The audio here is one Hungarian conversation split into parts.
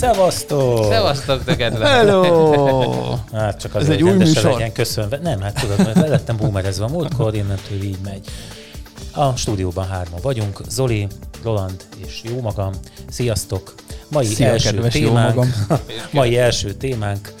Szevasztok! Szevasztok, te kedves! Hello! Hát csak Ez azért, egy új műsor? legyen köszönve. Nem, hát tudod, mert lettem boomerezve a múltkor, innentől így megy. A stúdióban hárman vagyunk, Zoli, Roland és jó magam. Sziasztok! Mai Szia, első kedves jó témánk, magam. mai első témánk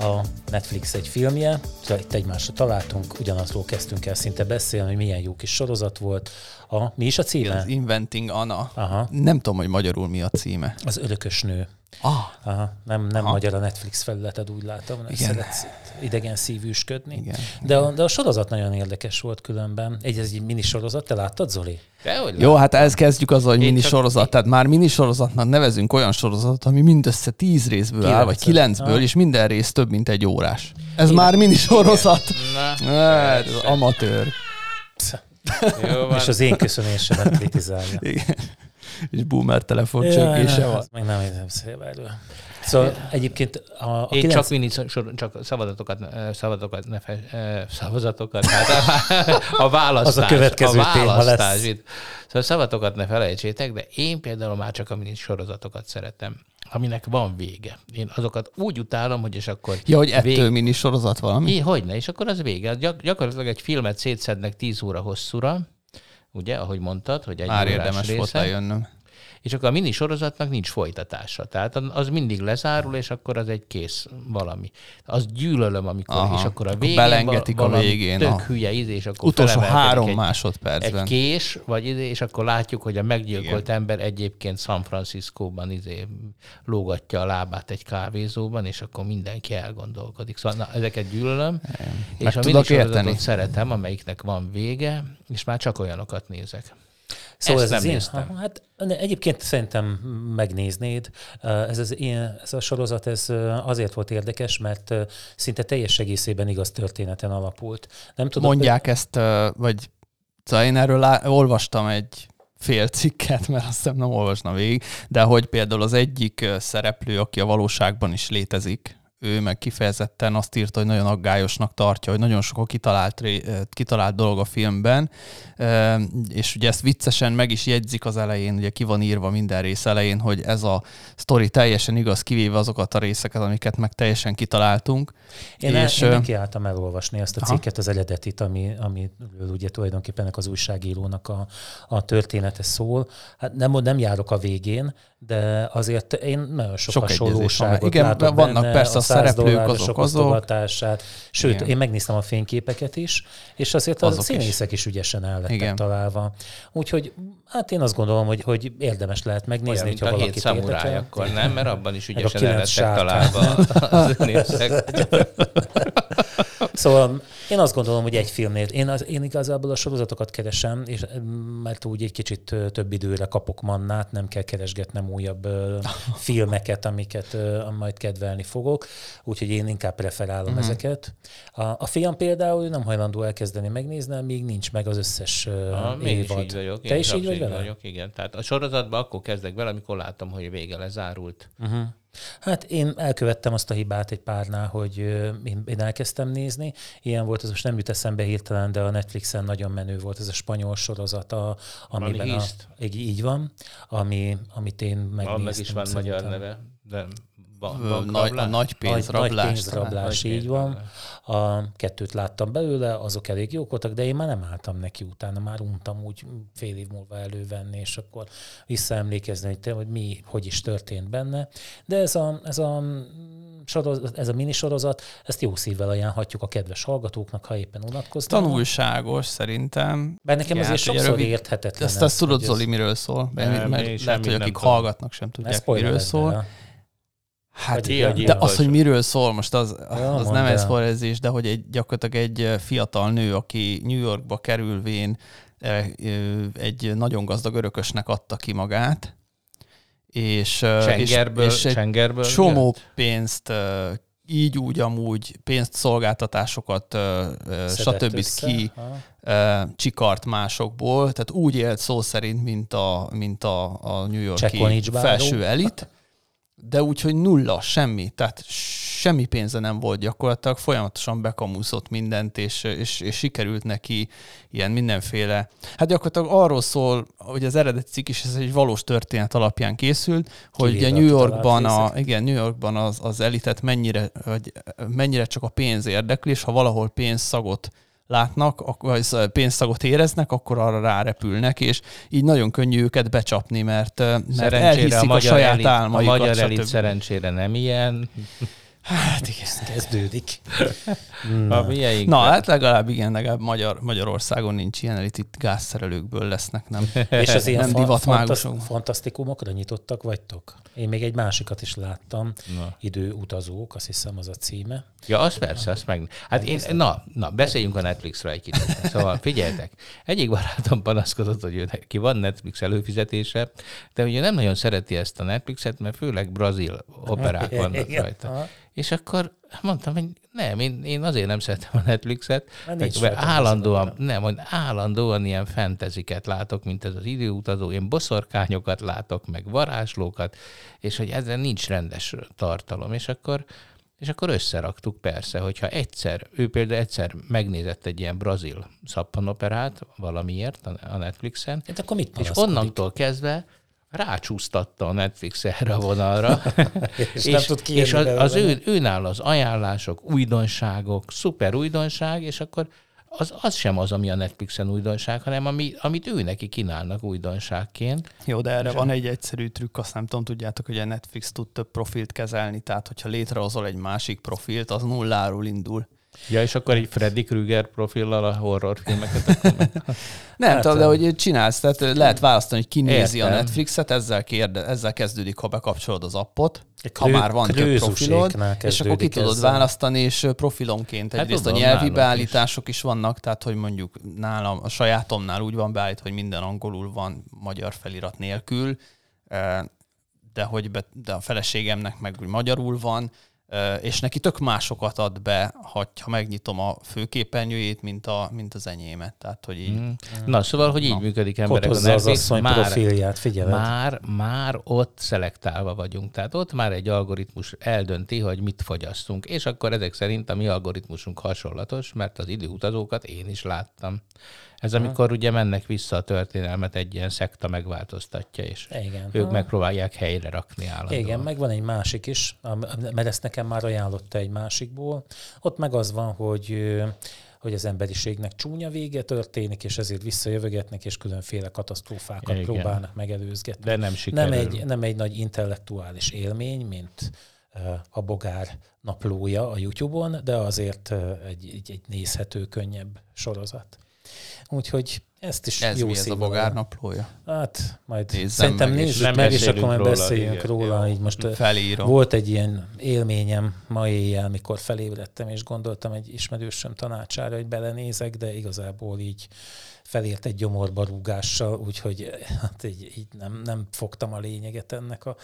a Netflix egy filmje, szóval itt egymásra találtunk, ugyanazról kezdtünk el szinte beszélni, hogy milyen jó kis sorozat volt. A, mi is a címe? Az Inventing Anna. Aha, Nem tudom, hogy magyarul mi a címe. az örökös nő. Ah, Aha, nem, nem Aha. magyar a Netflix felületed, úgy látom, nem Igen. szeretsz idegen szívűsködni. igen. De a, de a sorozat nagyon érdekes volt különben. Egy, ez egy mini sorozat, te láttad, Zoli? Dehogy Jó, hát ez kezdjük azzal, hogy Én mini csak- sorozat. Tehát már mini sorozatnak nevezünk olyan sorozatot, ami mindössze tíz részből áll, vagy kilencből, Ah. és minden rész több, mint egy órás. Ez már mini sorozat. Na, Hát, ez amatőr. Jó van. És az én köszönésemet kritizálja. Igen. És boomer telefon csörgése Jaj, van. meg nem értem szépen erről. Szóval egyébként a, a Én kilenc... csak, mini, sor, csak szavazatokat, szavazatokat, ne fe, szavazatokat, hát a, a választás. Az a következő a téma választás lesz. Itt. Szóval szavatokat ne felejtsétek, de én például már csak a mini sorozatokat szeretem, aminek van vége. Én azokat úgy utálom, hogy és akkor... Ja, hogy ettől vég- mini sorozat valami? Így, hogyne, és akkor az vége. Gyak, gyakorlatilag egy filmet szétszednek 10 óra hosszúra, ugye, ahogy mondtad, hogy egy Már érdemes volt része. eljönnöm. És akkor a mini sorozatnak nincs folytatása. Tehát az mindig lezárul, és akkor az egy kész valami. Az gyűlölöm, amikor, Aha. és akkor a Akkor végén belengetik a valami végén tök a hülye íz, és akkor Utolsó három egy, másodpercben. egy kés, vagy izé, és akkor látjuk, hogy a meggyilkolt Igen. ember egyébként San Franciscóban izé lógatja a lábát egy kávézóban, és akkor mindenki elgondolkodik. Szóval na, ezeket gyűlölöm, Meg és a tudok minisorozatot érteni. szeretem, amelyiknek van vége, és már csak olyanokat nézek. Szóval Ezt ez az nem én, néztem. Ha, hát egyébként szerintem megnéznéd. Ez, az én, ez a sorozat ez azért volt érdekes, mert szinte teljes egészében igaz történeten alapult. Nem tudom, Mondják ezt, ö, vagy szóval én erről lá- olvastam egy fél cikket, mert azt hiszem nem olvasna végig, de hogy például az egyik szereplő, aki a valóságban is létezik, ő meg kifejezetten azt írta, hogy nagyon aggályosnak tartja, hogy nagyon sok a kitalált, ö, kitalált dolog a filmben, Ö, és ugye ezt viccesen meg is jegyzik az elején, ugye ki van írva minden rész elején, hogy ez a sztori teljesen igaz, kivéve azokat a részeket, amiket meg teljesen kitaláltunk. Én, és, el, én nekiálltam elolvasni ezt a Aha. cikket, az eredetit, ami, ami ugye tulajdonképpen ennek az újságírónak a, a története szól. Hát nem, nem járok a végén, de azért én nagyon sok, Sok hasonlóságot. Igen, látok vannak benne, persze a 100 szereplők, azok azok. osztogatását. Sőt, Igen. én megnéztem a fényképeket is, és azért a Azok is. színészek is ügyesen el lettek Igen. találva. Úgyhogy hát én azt gondolom, hogy, hogy érdemes lehet megnézni, Olyan, hogyha valakit érdekel. akkor, nem? Mert abban is ügyesen el lettek találva az színészek. Szóval én azt gondolom, hogy egy filmnél, én, az, én igazából a sorozatokat keresem, és mm, mert úgy egy kicsit ö, több időre kapok mannát, nem kell keresgetnem újabb ö, filmeket, amiket majd kedvelni fogok, úgyhogy én inkább preferálom Mhm. ezeket. A, a fiam például nem hajlandó elkezdeni megnézni, még nincs meg az összes ö, Ah, én is évad. így vagyok. Te én is így vagy vele? vagyok, igen. Tehát a sorozatban akkor kezdek vele, amikor látom, hogy vége lezárult. Uh-huh. Hát én elkövettem azt a hibát egy párnál, hogy én, én elkezdtem nézni. Ilyen volt, az most nem jut eszembe hirtelen, de a Netflixen nagyon menő volt ez a spanyol sorozat, a, amiben a, így, így van, ami, amit én megnéztem. Annak is van magyar neve, de Nagy, a nagy pénzrablás. Nagy pénzrablás, így van. A kettőt láttam belőle, azok elég jók voltak, de én már nem álltam neki utána, már untam úgy fél év múlva elővenni, és akkor visszaemlékezni, hogy, te, hogy mi, hogy is történt benne. De ez a, ez a sorozat, ez a minisorozat, ezt jó szívvel ajánlhatjuk a kedves hallgatóknak, ha éppen unatkoznak. Tanulságos szerintem. Bár nekem Igen, azért sokszor rövid- érthetetlen. Ezt, ez, ezt tudod, Zoli, miről szól? Mert, Nem, mert lehet, hogy akik tudom. hallgatnak sem tudják, miről szól. Hát, Vagy Ki a de az, hogy miről szól, most az, Ja, az nem ez forrezés, de hogy egy, gyakorlatilag egy fiatal nő, aki New Yorkba kerülvén egy nagyon gazdag örökösnek adta ki magát, és, Csengerből, és, és egy Csengerből csomó jött? pénzt így úgy amúgy pénzt, szolgáltatásokat, stb. össze. ki Ha. csikart másokból, tehát úgy élt szó szerint, mint a, mint a, a New Yorki felső elit, de úgy, hogy nulla, semmi. Tehát semmi pénze nem volt gyakorlatilag, folyamatosan bekamúszott mindent, és, és, és sikerült neki ilyen mindenféle... Hát gyakorlatilag arról szól, hogy az eredeti cikk is ez egy valós történet alapján készült, hogy a New Yorkban, a, igen, New Yorkban az, az elitet mennyire, vagy mennyire csak a pénz érdekli, és ha valahol pénzszagot látnak, vagy pénzszagot éreznek, akkor arra rárepülnek, és így nagyon könnyű őket becsapni, mert, mert elhiszik a, a saját elit, álmaikat. A magyar elit szerencsére nem ilyen. Hát igen, kezdődik. Na, Na hát legalább igen, legalább Magyar, Magyarországon nincs ilyen elit, itt gázszerelőkből lesznek, nem, És az ilyen nem fa- divatmágusok. Fantasztikumokra nyitottak vagytok? Én még egy másikat is láttam, na. Időutazók, azt hiszem az a címe. Ja, az persze, azt meg. Hát én, na, na, beszéljünk a Netflixről egy kicsit. Szóval figyeltek, egyik barátom panaszkodott, hogy ő neki van Netflix előfizetése, de ugye nem nagyon szereti ezt a Netflixet, mert főleg brazil operák vannak rajta. És akkor mondtam, hogy nem, én, én azért nem szeretem a Netflixet, mert, mert állandóan, nem, hogy állandóan ilyen fenteziket látok, mint ez az időutazó, én boszorkányokat látok, meg varázslókat, és hogy ezzel nincs rendes tartalom. És akkor és akkor összeraktuk persze, hogyha egyszer, ő például egyszer megnézett egy ilyen brazil szappanoperát valamiért a Netflixen, hát akkor mit és onnantól kezdve rácsúsztatta a Netflix erre a vonalra. és, és, nem tud és az, az ő, őnál az ajánlások, újdonságok, szuper újdonság, és akkor az, az sem az, ami a Netflixen újdonság, hanem ami, amit ő neki kínálnak újdonságként. Jó, de erre és van a... egy egyszerű trükk, azt nem tudom, tudjátok, hogy a Netflix tud több profilt kezelni, tehát hogyha létrehozol egy másik profilt, az nulláról indul. Ja, és akkor egy Freddy Krueger profillal a horrorfilmeket Nem hát, tudom, de hogy csinálsz, tehát lehet választani, hogy ki nézi a Netflixet, ezzel, kérde, ezzel kezdődik, ha bekapcsolod az appot, ha már van több profilod, és akkor ki tudod ezzel. választani, és profilonként hát egyrészt tudom, a nyelvi beállítások is. is vannak, tehát hogy mondjuk nálam, a sajátomnál úgy van beállít, hogy minden angolul van magyar felirat nélkül, de hogy be, de a feleségemnek meg magyarul van, és neki tök másokat ad be, ha, ha megnyitom a főképernyőjét, mint, a, mint az enyémet. Tehát, hogy így... Mm. Na, szóval, hogy így Na. működik emberek Ott a az asszony már, profilját, figyeled. Már, már ott szelektálva vagyunk. Tehát ott már egy algoritmus eldönti, hogy mit fogyasztunk. És akkor ezek szerint a mi algoritmusunk hasonlatos, mert az időutazókat én is láttam. Ez Aha. amikor ugye mennek vissza a történelmet, egy ilyen szekta megváltoztatja, és Igen. ők Aha. megpróbálják helyre rakni állandóan. Igen, meg van egy másik is, mert ezt nekem már ajánlotta egy másikból. Ott meg az van, hogy hogy az emberiségnek csúnya vége történik, és ezért visszajövögetnek, és különféle katasztrófákat Igen. próbálnak megelőzgetni. De nem sikerül. Nem egy, nem egy nagy intellektuális élmény, mint a Bogár naplója a YouTube-on, de azért egy, egy, egy nézhető, könnyebb sorozat. Úgyhogy ezt is ez jó mi ez a bogár naplója? Hát majd Nézzem szerintem meg, nézzük meg, és akkor majd beszéljünk róla. Így most Felírom. Volt egy ilyen élményem ma éjjel, mikor felébredtem, és gondoltam egy ismerősöm tanácsára, hogy belenézek, de igazából így felért egy gyomorba rúgással, úgyhogy hát így, így nem, nem fogtam a lényeget ennek a,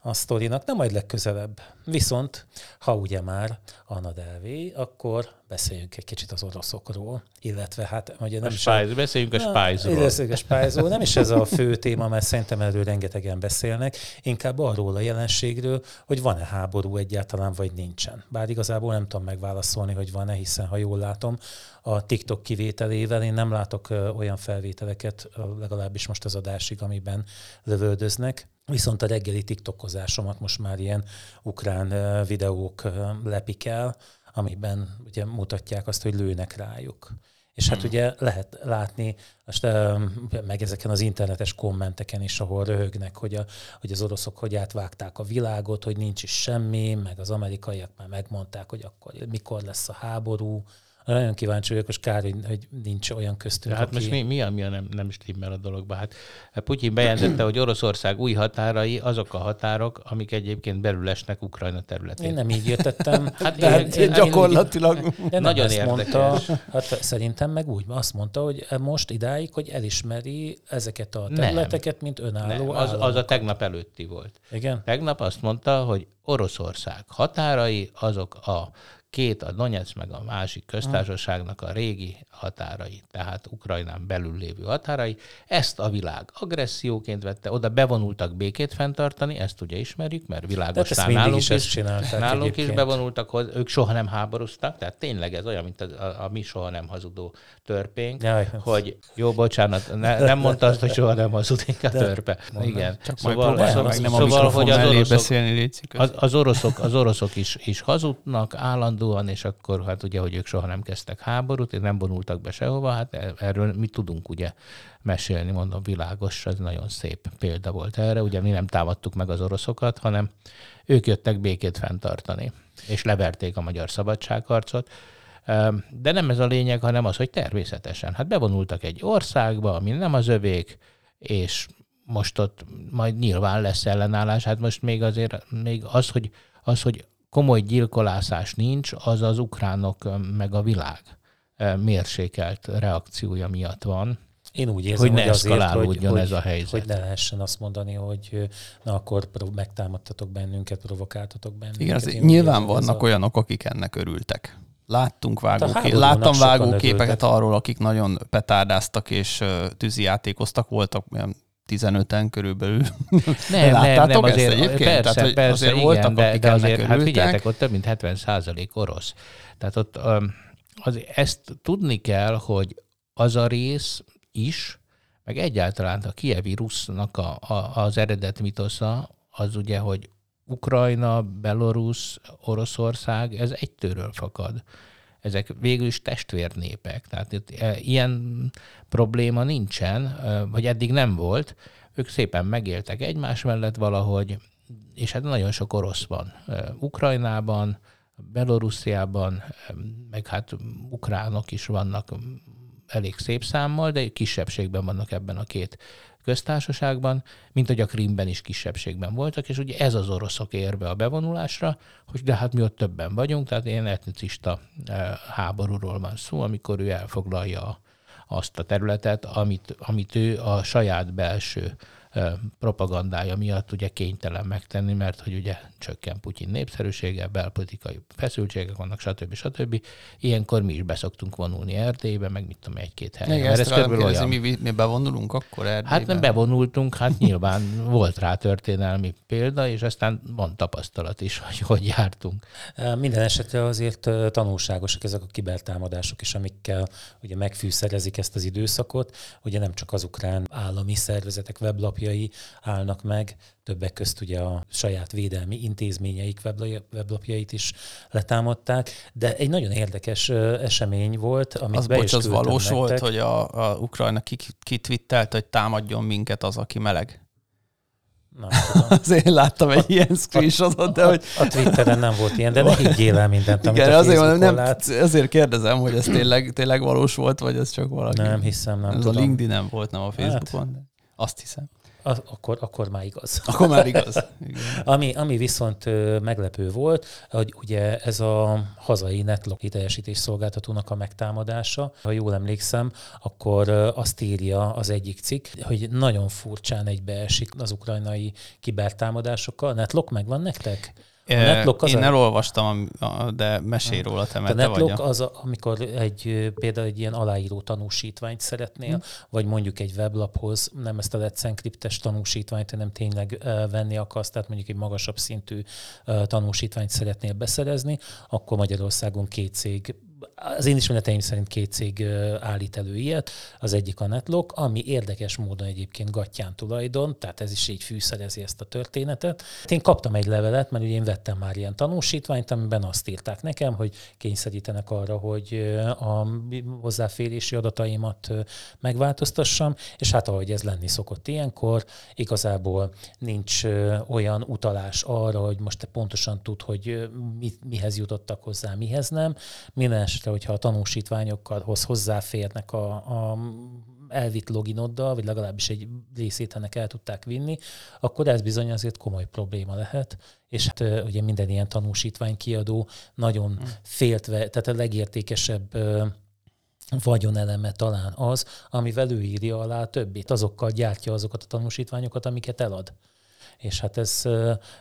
a sztorinak, de majd legközelebb. Viszont, ha ugye már Anna Delvé, akkor beszéljünk egy kicsit az oroszokról, illetve hát ugye nem a is spájz, a, beszéljünk a spájzról. Beszéljünk a spájzról. Nem is ez a fő téma, mert szerintem erről rengetegen beszélnek, inkább arról a jelenségről, hogy van-e háború egyáltalán, vagy nincsen. Bár igazából nem tudom megválaszolni, hogy van-e, hiszen ha jól látom, a TikTok kivételével én nem látok olyan felvételeket, legalábbis most az adásig, amiben lövöldöznek. Viszont a reggeli TikTokozásomat most már ilyen ukrán videók lepik el, amiben ugye mutatják azt, hogy lőnek rájuk. És hát hmm. ugye lehet látni, most, meg ezeken az internetes kommenteken is, ahol röhögnek, hogy, a, hogy az oroszok hogy átvágták a világot, hogy nincs is semmi, meg az amerikaiak már megmondták, hogy akkor mikor lesz a háború, nagyon kíváncsi vagyok, most kár, hogy nincs olyan köztünk. Hát aki... most mi, mi, ami nem, nem stimmel a dologba? Hát Putyin bejelentette, hogy Oroszország új határai azok a határok, amik egyébként belül esnek Ukrajna területén. Én nem így értettem. hát de hát, én, gyakorlatilag. De nagyon érdekes. Mondta, hát szerintem meg úgy azt mondta, hogy most idáig, hogy elismeri ezeket a területeket, nem, mint önálló nem, az, az a tegnap előtti volt. Igen? Tegnap azt mondta, hogy Oroszország határai azok a két, a Donetsz meg a másik köztársaságnak a régi határai, tehát Ukrajnán belül lévő határai. Ezt a világ agresszióként vette, oda bevonultak békét fenntartani, ezt ugye ismerjük, mert világosan nálunk is, is, nálunk is bevonultak, ők soha nem háborúztak, tehát tényleg ez olyan, mint a, a, a mi soha nem hazudó törpénk, Jaj. hogy jó, bocsánat, ne, nem mondta azt, hogy soha nem hazudik a törpe. Mondom, Igen. Csak szóval, majd szóval, meg nem szóval, hogy az oroszok, beszélni, az, az, oroszok, az oroszok is, is hazudnak állandóan, és akkor hát ugye, hogy ők soha nem kezdtek háborút, és nem vonultak be sehova, hát e- erről mi tudunk ugye mesélni, mondom, világos, ez nagyon szép példa volt erre. Ugye mi nem támadtuk meg az oroszokat, hanem ők jöttek békét fenntartani, és leverték a magyar szabadságharcot. De nem ez a lényeg, hanem az, hogy természetesen. Hát bevonultak egy országba, ami nem az övék, és most ott majd nyilván lesz ellenállás. Hát most még azért még az, hogy, az, hogy komoly gyilkolászás nincs, az az ukránok meg a világ mérsékelt reakciója miatt van. Én úgy érzem, hogy, ne hogy azért, hogy, hogy, ez a helyzet. Hogy ne lehessen azt mondani, hogy na akkor megtámadtatok bennünket, provokáltatok bennünket. Igen, azért nyilván vannak a... olyanok, akik ennek örültek. Láttunk vágóképeket, láttam vágóképeket arról, akik nagyon petárdáztak és tűzijátékoztak, voltak olyan 15-en körülbelül. Nem, nem, nem, azért, egyébként? persze, Tehát, persze, azért igen, voltak, de, de azért, hát figyeljetek, ott több mint 70 százalék orosz. Tehát ott az, ezt tudni kell, hogy az a rész is, meg egyáltalán a kievi rusznak a, a, az eredet mitosza, az ugye, hogy Ukrajna, Belarus, Oroszország, ez egytőről fakad. Ezek végül is testvérnépek. Tehát itt e, ilyen probléma nincsen, e, vagy eddig nem volt. Ők szépen megéltek egymás mellett valahogy, és hát nagyon sok orosz van. E, Ukrajnában, Belorussziában, meg hát ukránok is vannak elég szép számmal, de kisebbségben vannak ebben a két köztársaságban, mint hogy a Krimben is kisebbségben voltak, és ugye ez az oroszok érve a bevonulásra, hogy de hát mi ott többen vagyunk, tehát ilyen etnicista háborúról van szó, amikor ő elfoglalja azt a területet, amit, amit ő a saját belső propagandája miatt ugye kénytelen megtenni, mert hogy ugye csökken Putyin népszerűsége, belpolitikai feszültségek vannak, stb. stb. Ilyenkor mi is beszoktunk vonulni Erdélybe, meg mit tudom, egy-két helyen. Igen, ezt ez olyan... mi, mi bevonulunk akkor Erdélybe? Hát nem bevonultunk, hát nyilván volt rá történelmi példa, és aztán van tapasztalat is, hogy hogy jártunk. Minden esetre azért tanulságosak ezek a kibertámadások is, amikkel ugye megfűszerezik ezt az időszakot. Ugye nem csak az ukrán állami szervezetek weblap weblapjai állnak meg, többek közt ugye a saját védelmi intézményeik weblapjait is letámadták, de egy nagyon érdekes esemény volt, amit az, be bocs, az valós nektek. volt, hogy a, a Ukrajna kitwittelt, hogy támadjon minket az, aki meleg? Nem azért láttam egy ilyen screenshotot, de hogy... A, a Twitteren nem volt ilyen, de ne higgyél el mindent, amit Igen, a azért, nem, látsz. Azért kérdezem, hogy ez tényleg, tényleg valós volt, vagy ez csak valaki... Nem hiszem, nem ez tudom. a LinkedIn nem volt, nem a Facebookon. Hát. Azt hiszem. Az, akkor, akkor már igaz. Akkor már igaz. ami, ami viszont meglepő volt, hogy ugye ez a hazai netlock teljesítés szolgáltatónak a megtámadása, ha jól emlékszem, akkor azt írja az egyik cikk, hogy nagyon furcsán egybeesik az ukrajnai kibertámadásokkal. Netlock megvan nektek? A Netlog az Én a... elolvastam, de mesélj róla, te, A Netlog az, amikor egy, például egy ilyen aláíró tanúsítványt szeretnél, hmm. vagy mondjuk egy weblaphoz nem ezt a Let's Encryptes tanúsítványt, hanem tényleg venni akarsz, tehát mondjuk egy magasabb szintű tanúsítványt szeretnél beszerezni, akkor Magyarországon két cég az én ismereteim szerint két cég állít elő ilyet, az egyik a Netlock, ami érdekes módon egyébként gatyán tulajdon, tehát ez is így fűszerezi ezt a történetet. Én kaptam egy levelet, mert ugye én vettem már ilyen tanúsítványt, amiben azt írták nekem, hogy kényszerítenek arra, hogy a hozzáférési adataimat megváltoztassam, és hát ahogy ez lenni szokott ilyenkor, igazából nincs olyan utalás arra, hogy most te pontosan tud, hogy mihez jutottak hozzá, mihez nem. Minden esetre, hogyha a tanúsítványokkal hoz hozzáférnek a, a elvitt loginoddal, vagy legalábbis egy részét ennek el tudták vinni, akkor ez bizony azért komoly probléma lehet, és hát ugye minden ilyen tanúsítvány kiadó nagyon hmm. féltve, tehát a legértékesebb vagyoneleme talán az, amivel ő írja alá a többit, azokkal gyártja azokat a tanúsítványokat, amiket elad. És hát ez,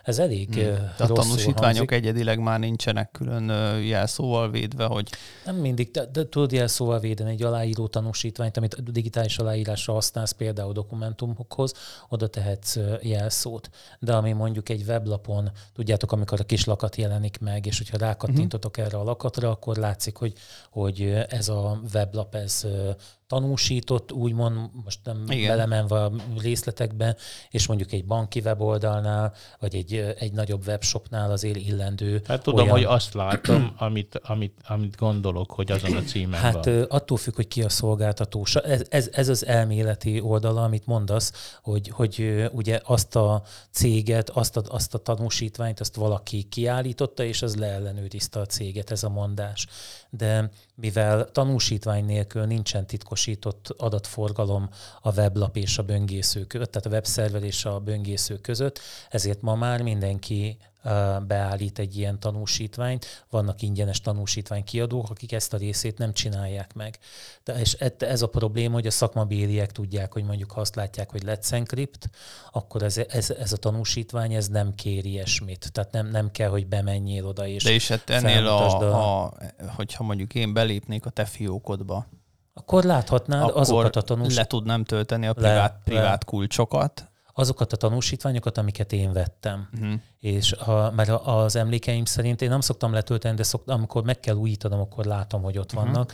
ez elég hmm. A tanúsítványok hangzik. egyedileg már nincsenek külön jelszóval védve, hogy... Nem mindig, de, de tudod jelszóval védeni egy aláíró tanúsítványt, amit digitális aláírásra használsz például dokumentumokhoz, oda tehetsz jelszót. De ami mondjuk egy weblapon, tudjátok, amikor a kis lakat jelenik meg, és hogyha rákattintotok hmm. erre a lakatra, akkor látszik, hogy, hogy ez a weblap, ez tanúsított, úgymond, most nem Igen. belemenve a részletekbe, és mondjuk egy banki weboldalnál, vagy egy, egy nagyobb webshopnál azért illendő. Hát tudom, olyan... hogy azt látom, amit, amit, amit gondolok, hogy azon a címen Hát van. attól függ, hogy ki a szolgáltató. Ez, ez, ez az elméleti oldala, amit mondasz, hogy, hogy ugye azt a céget, azt a, azt a tanúsítványt, azt valaki kiállította, és az leellenőrizte a céget, ez a mondás. De mivel tanúsítvány nélkül nincsen titkosított adatforgalom a weblap és a böngésző között, tehát a webszerver és a böngésző között, ezért ma már mindenki beállít egy ilyen tanúsítványt. Vannak ingyenes tanúsítvány kiadók, akik ezt a részét nem csinálják meg. De és ez a probléma, hogy a szakmabéliek tudják, hogy mondjuk ha azt látják, hogy Let's Encrypt, akkor ez, ez, ez a tanúsítvány ez nem kéri ilyesmit. Tehát nem, nem kell, hogy bemenjél oda és De és hát ennél a, a, a, hogyha mondjuk én belépnék a te fiókodba, akkor láthatnád akkor azokat a tanúsítványokat. Le tudnám tölteni a privát, le, privát le. kulcsokat. Azokat a tanúsítványokat, amiket én vettem. Uh-huh és a, mert az emlékeim szerint én nem szoktam letölteni, de szoktam, amikor meg kell újítanom, akkor látom, hogy ott uh-huh. vannak.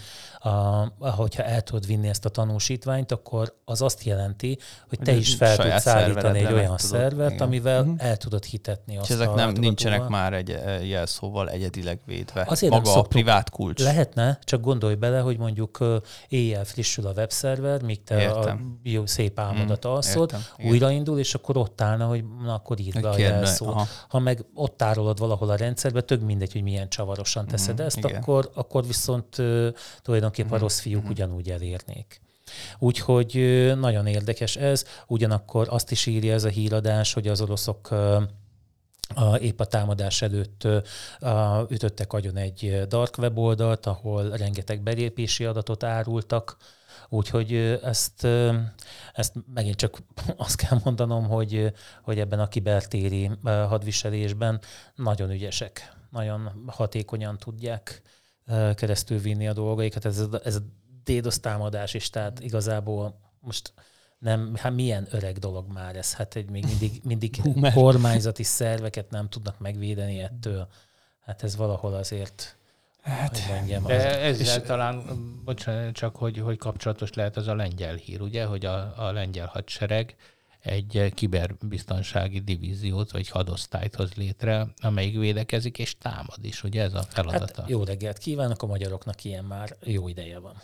A, hogyha el tudod vinni ezt a tanúsítványt, akkor az azt jelenti, hogy te is fel tudsz állítani egy olyan tudod, szervert, igen. amivel uh-huh. el tudod hitetni azt És ezek nem nincsenek már egy e, jelszóval egyedileg védve. Azért Maga nem a privát kulcs. Lehetne, csak gondolj bele, hogy mondjuk éjjel frissül a webszerver, míg te Értem. a jó szép álmodat mm, alszod, értem, újraindul, és akkor ott állna, hogy na, akkor írd be a jelszót. Ha meg ott tárolod valahol a rendszerbe, tök mindegy, hogy milyen csavarosan teszed mm, ezt, akkor, akkor viszont uh, tulajdonképpen mm, a rossz fiúk mm. ugyanúgy elérnék. Úgyhogy nagyon érdekes ez, ugyanakkor azt is írja ez a híradás, hogy az oroszok a, épp a támadás előtt a, ütöttek agyon egy dark weboldalt, ahol rengeteg belépési adatot árultak, Úgyhogy ezt, ezt megint csak azt kell mondanom, hogy, hogy ebben a kibertéri hadviselésben nagyon ügyesek, nagyon hatékonyan tudják keresztül vinni a dolgaikat. Ez, ez a DDoS támadás is, tehát igazából most nem, hát milyen öreg dolog már ez, hát egy még mindig, mindig kormányzati szerveket nem tudnak megvédeni ettől. Hát ez valahol azért Hát, hogy mondjam. De ezzel és talán, bocsánat, csak hogy, hogy kapcsolatos lehet az a lengyel hír, ugye, hogy a, a lengyel hadsereg egy kiberbiztonsági divíziót vagy hadosztályt hoz létre, amelyik védekezik és támad is, ugye ez a feladata. Hát jó reggelt kívánok, a magyaroknak ilyen már jó ideje van.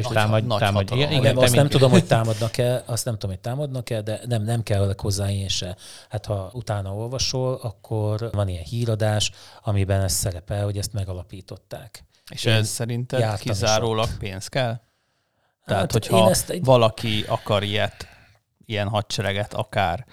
És nagy, támad, nagy támad, igen, igen, azt nem tudom, hogy támadnak-e, azt nem tudom, hogy támadnak-e, de nem, nem kell hozzá én se. Hát ha utána olvasol, akkor van ilyen híradás, amiben ez szerepel, hogy ezt megalapították. És én ez szerinted kizárólag pénz kell? Tehát, hát hogyha ezt egy... valaki akar ilyet, ilyen hadsereget akár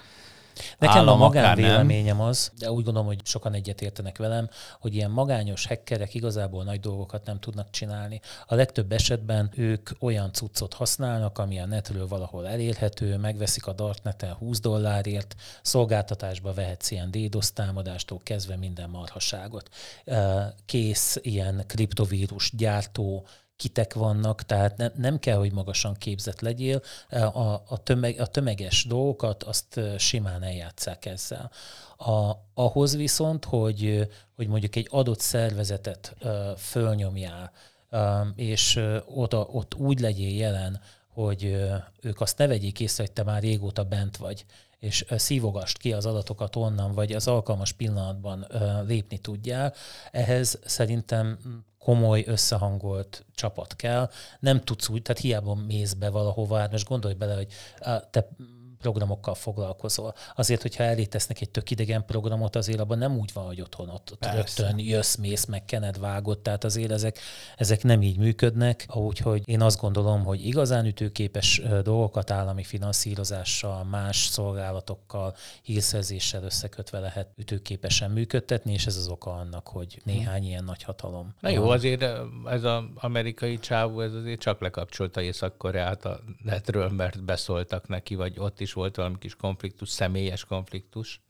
Nekem állam, a magánvéleményem az, de úgy gondolom, hogy sokan egyetértenek velem, hogy ilyen magányos hackerek igazából nagy dolgokat nem tudnak csinálni. A legtöbb esetben ők olyan cuccot használnak, ami a netről valahol elérhető, megveszik a darkneten 20 dollárért, szolgáltatásba vehetsz ilyen DDoS támadástól kezdve minden marhaságot. Kész ilyen kriptovírus gyártó kitek vannak, tehát ne, nem kell, hogy magasan képzett legyél. A, a, tömeg, a tömeges dolgokat azt simán eljátszák ezzel. A, ahhoz viszont, hogy, hogy mondjuk egy adott szervezetet fölnyomjál, és oda, ott úgy legyél jelen, hogy ők azt ne vegyék észre, hogy te már régóta bent vagy, és szívogast ki az adatokat onnan, vagy az alkalmas pillanatban lépni tudjál, ehhez szerintem komoly, összehangolt csapat kell. Nem tudsz úgy, tehát hiába mész be valahova, hát most gondolj bele, hogy te programokkal foglalkozol. Azért, hogyha elé tesznek egy tök idegen programot, azért abban nem úgy van, hogy otthon ott, ott rögtön jössz, mész, meg kened vágott, tehát azért ezek, ezek nem így működnek, úgyhogy én azt gondolom, hogy igazán ütőképes dolgokat állami finanszírozással, más szolgálatokkal, hírszerzéssel összekötve lehet ütőképesen működtetni, és ez az oka annak, hogy néhány ilyen nagy hatalom. Na jó, azért ez az amerikai csávó, ez azért csak lekapcsolta Észak-Koreát a netről, mert beszóltak neki, vagy ott is is volt valami kis konfliktus, személyes konfliktus,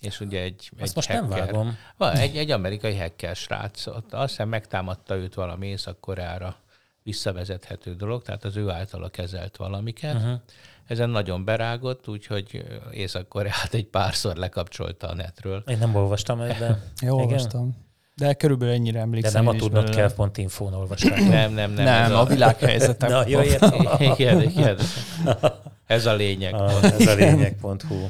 és ugye egy, Azt egy most nem hacker- vágom. Van, egy, egy amerikai hacker srác, ott azt hiszem megtámadta őt valami Észak-Koreára visszavezethető dolog, tehát az ő általa kezelt valamiket. Uh-huh. Ezen nagyon berágott, úgyhogy Észak-Koreát egy párszor lekapcsolta a netről. Én nem olvastam ezt, de, Jó, olvastam. De körülbelül ennyire de emlékszem. nem a én tudnod kell pont infón olvasták. Nem, nem, nem. Nem, ez a világhelyzetek. Na, jó, értem. igen, igen. Ez a lényeg. Ah, ez a lényeg.hu.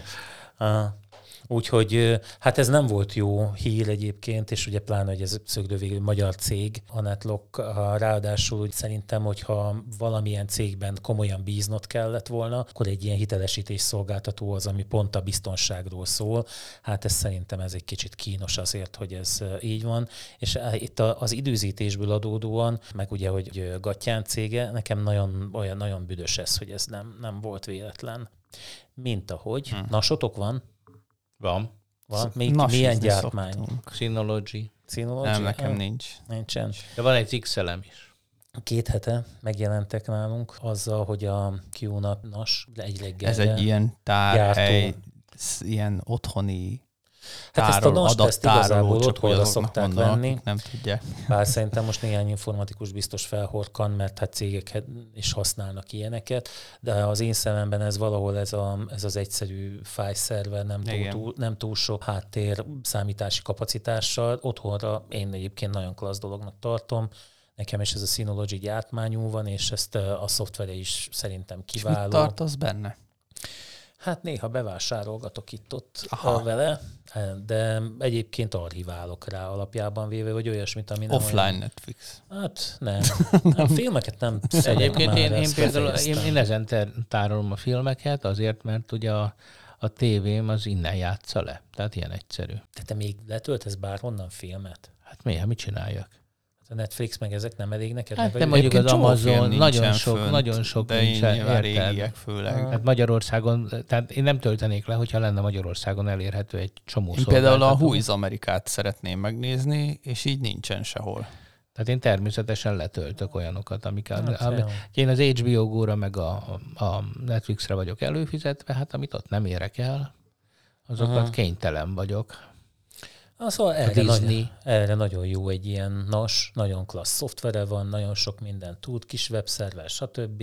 Úgyhogy hát ez nem volt jó hír egyébként, és ugye pláne, hogy ez szögdővégű magyar cég, a Netlock, ah, ráadásul úgy szerintem, hogyha valamilyen cégben komolyan bíznod kellett volna, akkor egy ilyen hitelesítés szolgáltató az, ami pont a biztonságról szól. Hát ez szerintem ez egy kicsit kínos azért, hogy ez így van. És itt az időzítésből adódóan, meg ugye, hogy ö, Gattyán cége, nekem nagyon, olyan nagyon büdös ez, hogy ez nem, nem volt véletlen. Mint ahogy. Hm. Nasotok van? Van. Van? Még Nasizni milyen gyártmány? szoktunk. Synology. Synology? Nem, nekem Ah, nincs. Nincsen. De van egy XLM is. Két hete megjelentek nálunk azzal, hogy a QNAP NAS egy reggelre. Ez egy ilyen tárhely, gyártó. ilyen otthoni Hát ezt a tárol, NAS-t ezt igazából otthonra szokták mondanak, venni. Nem tudják. Bár szerintem most néhány informatikus biztos felhorkan, mert hát cégek is használnak ilyeneket, de az én szememben ez valahol ez, a, ez az egyszerű fájszerver, nem túl, túl, nem túl sok háttér számítási kapacitással. Otthonra én egyébként nagyon klassz dolognak tartom. Nekem is ez a Synology gyártmányú van, és ezt a szoftvere is szerintem És mit kiváló. tartasz benne? Hát néha bevásárolgatok itt-ott Aha. Vele, de egyébként archiválok rá alapjában véve, vagy olyasmit, ami nem Offline olyan- Netflix. Hát nem. nem filmeket nem. Egyébként én, én például én, én ezen tárolom a filmeket, azért, mert ugye a, a tévém az innen játsza le. Tehát ilyen egyszerű. De te még letöltesz bárhonnan filmet? Hát miért, mit csináljak? A Netflix meg ezek nem elég neked? Hát nem mondjuk az Amazon, nagyon sok, fönt, nagyon sok de nincsen, nyilván régiek főleg. Hát Magyarországon, tehát én nem töltenék le, hogyha lenne Magyarországon elérhető egy csomó Én például a is Amerikát szeretném megnézni, és így nincsen sehol. Tehát én természetesen letöltök olyanokat, amik, Hát, ami, én az HBO Go-ra meg a, a Netflixre vagyok előfizetve, hát amit ott nem érek el, azokat Aha. kénytelen vagyok. Ah, szóval A erre, Disney. nagy, erre nagyon jó egy ilyen NAS, nagyon klassz szoftvere van, nagyon sok mindent tud, kis webszerver, stb.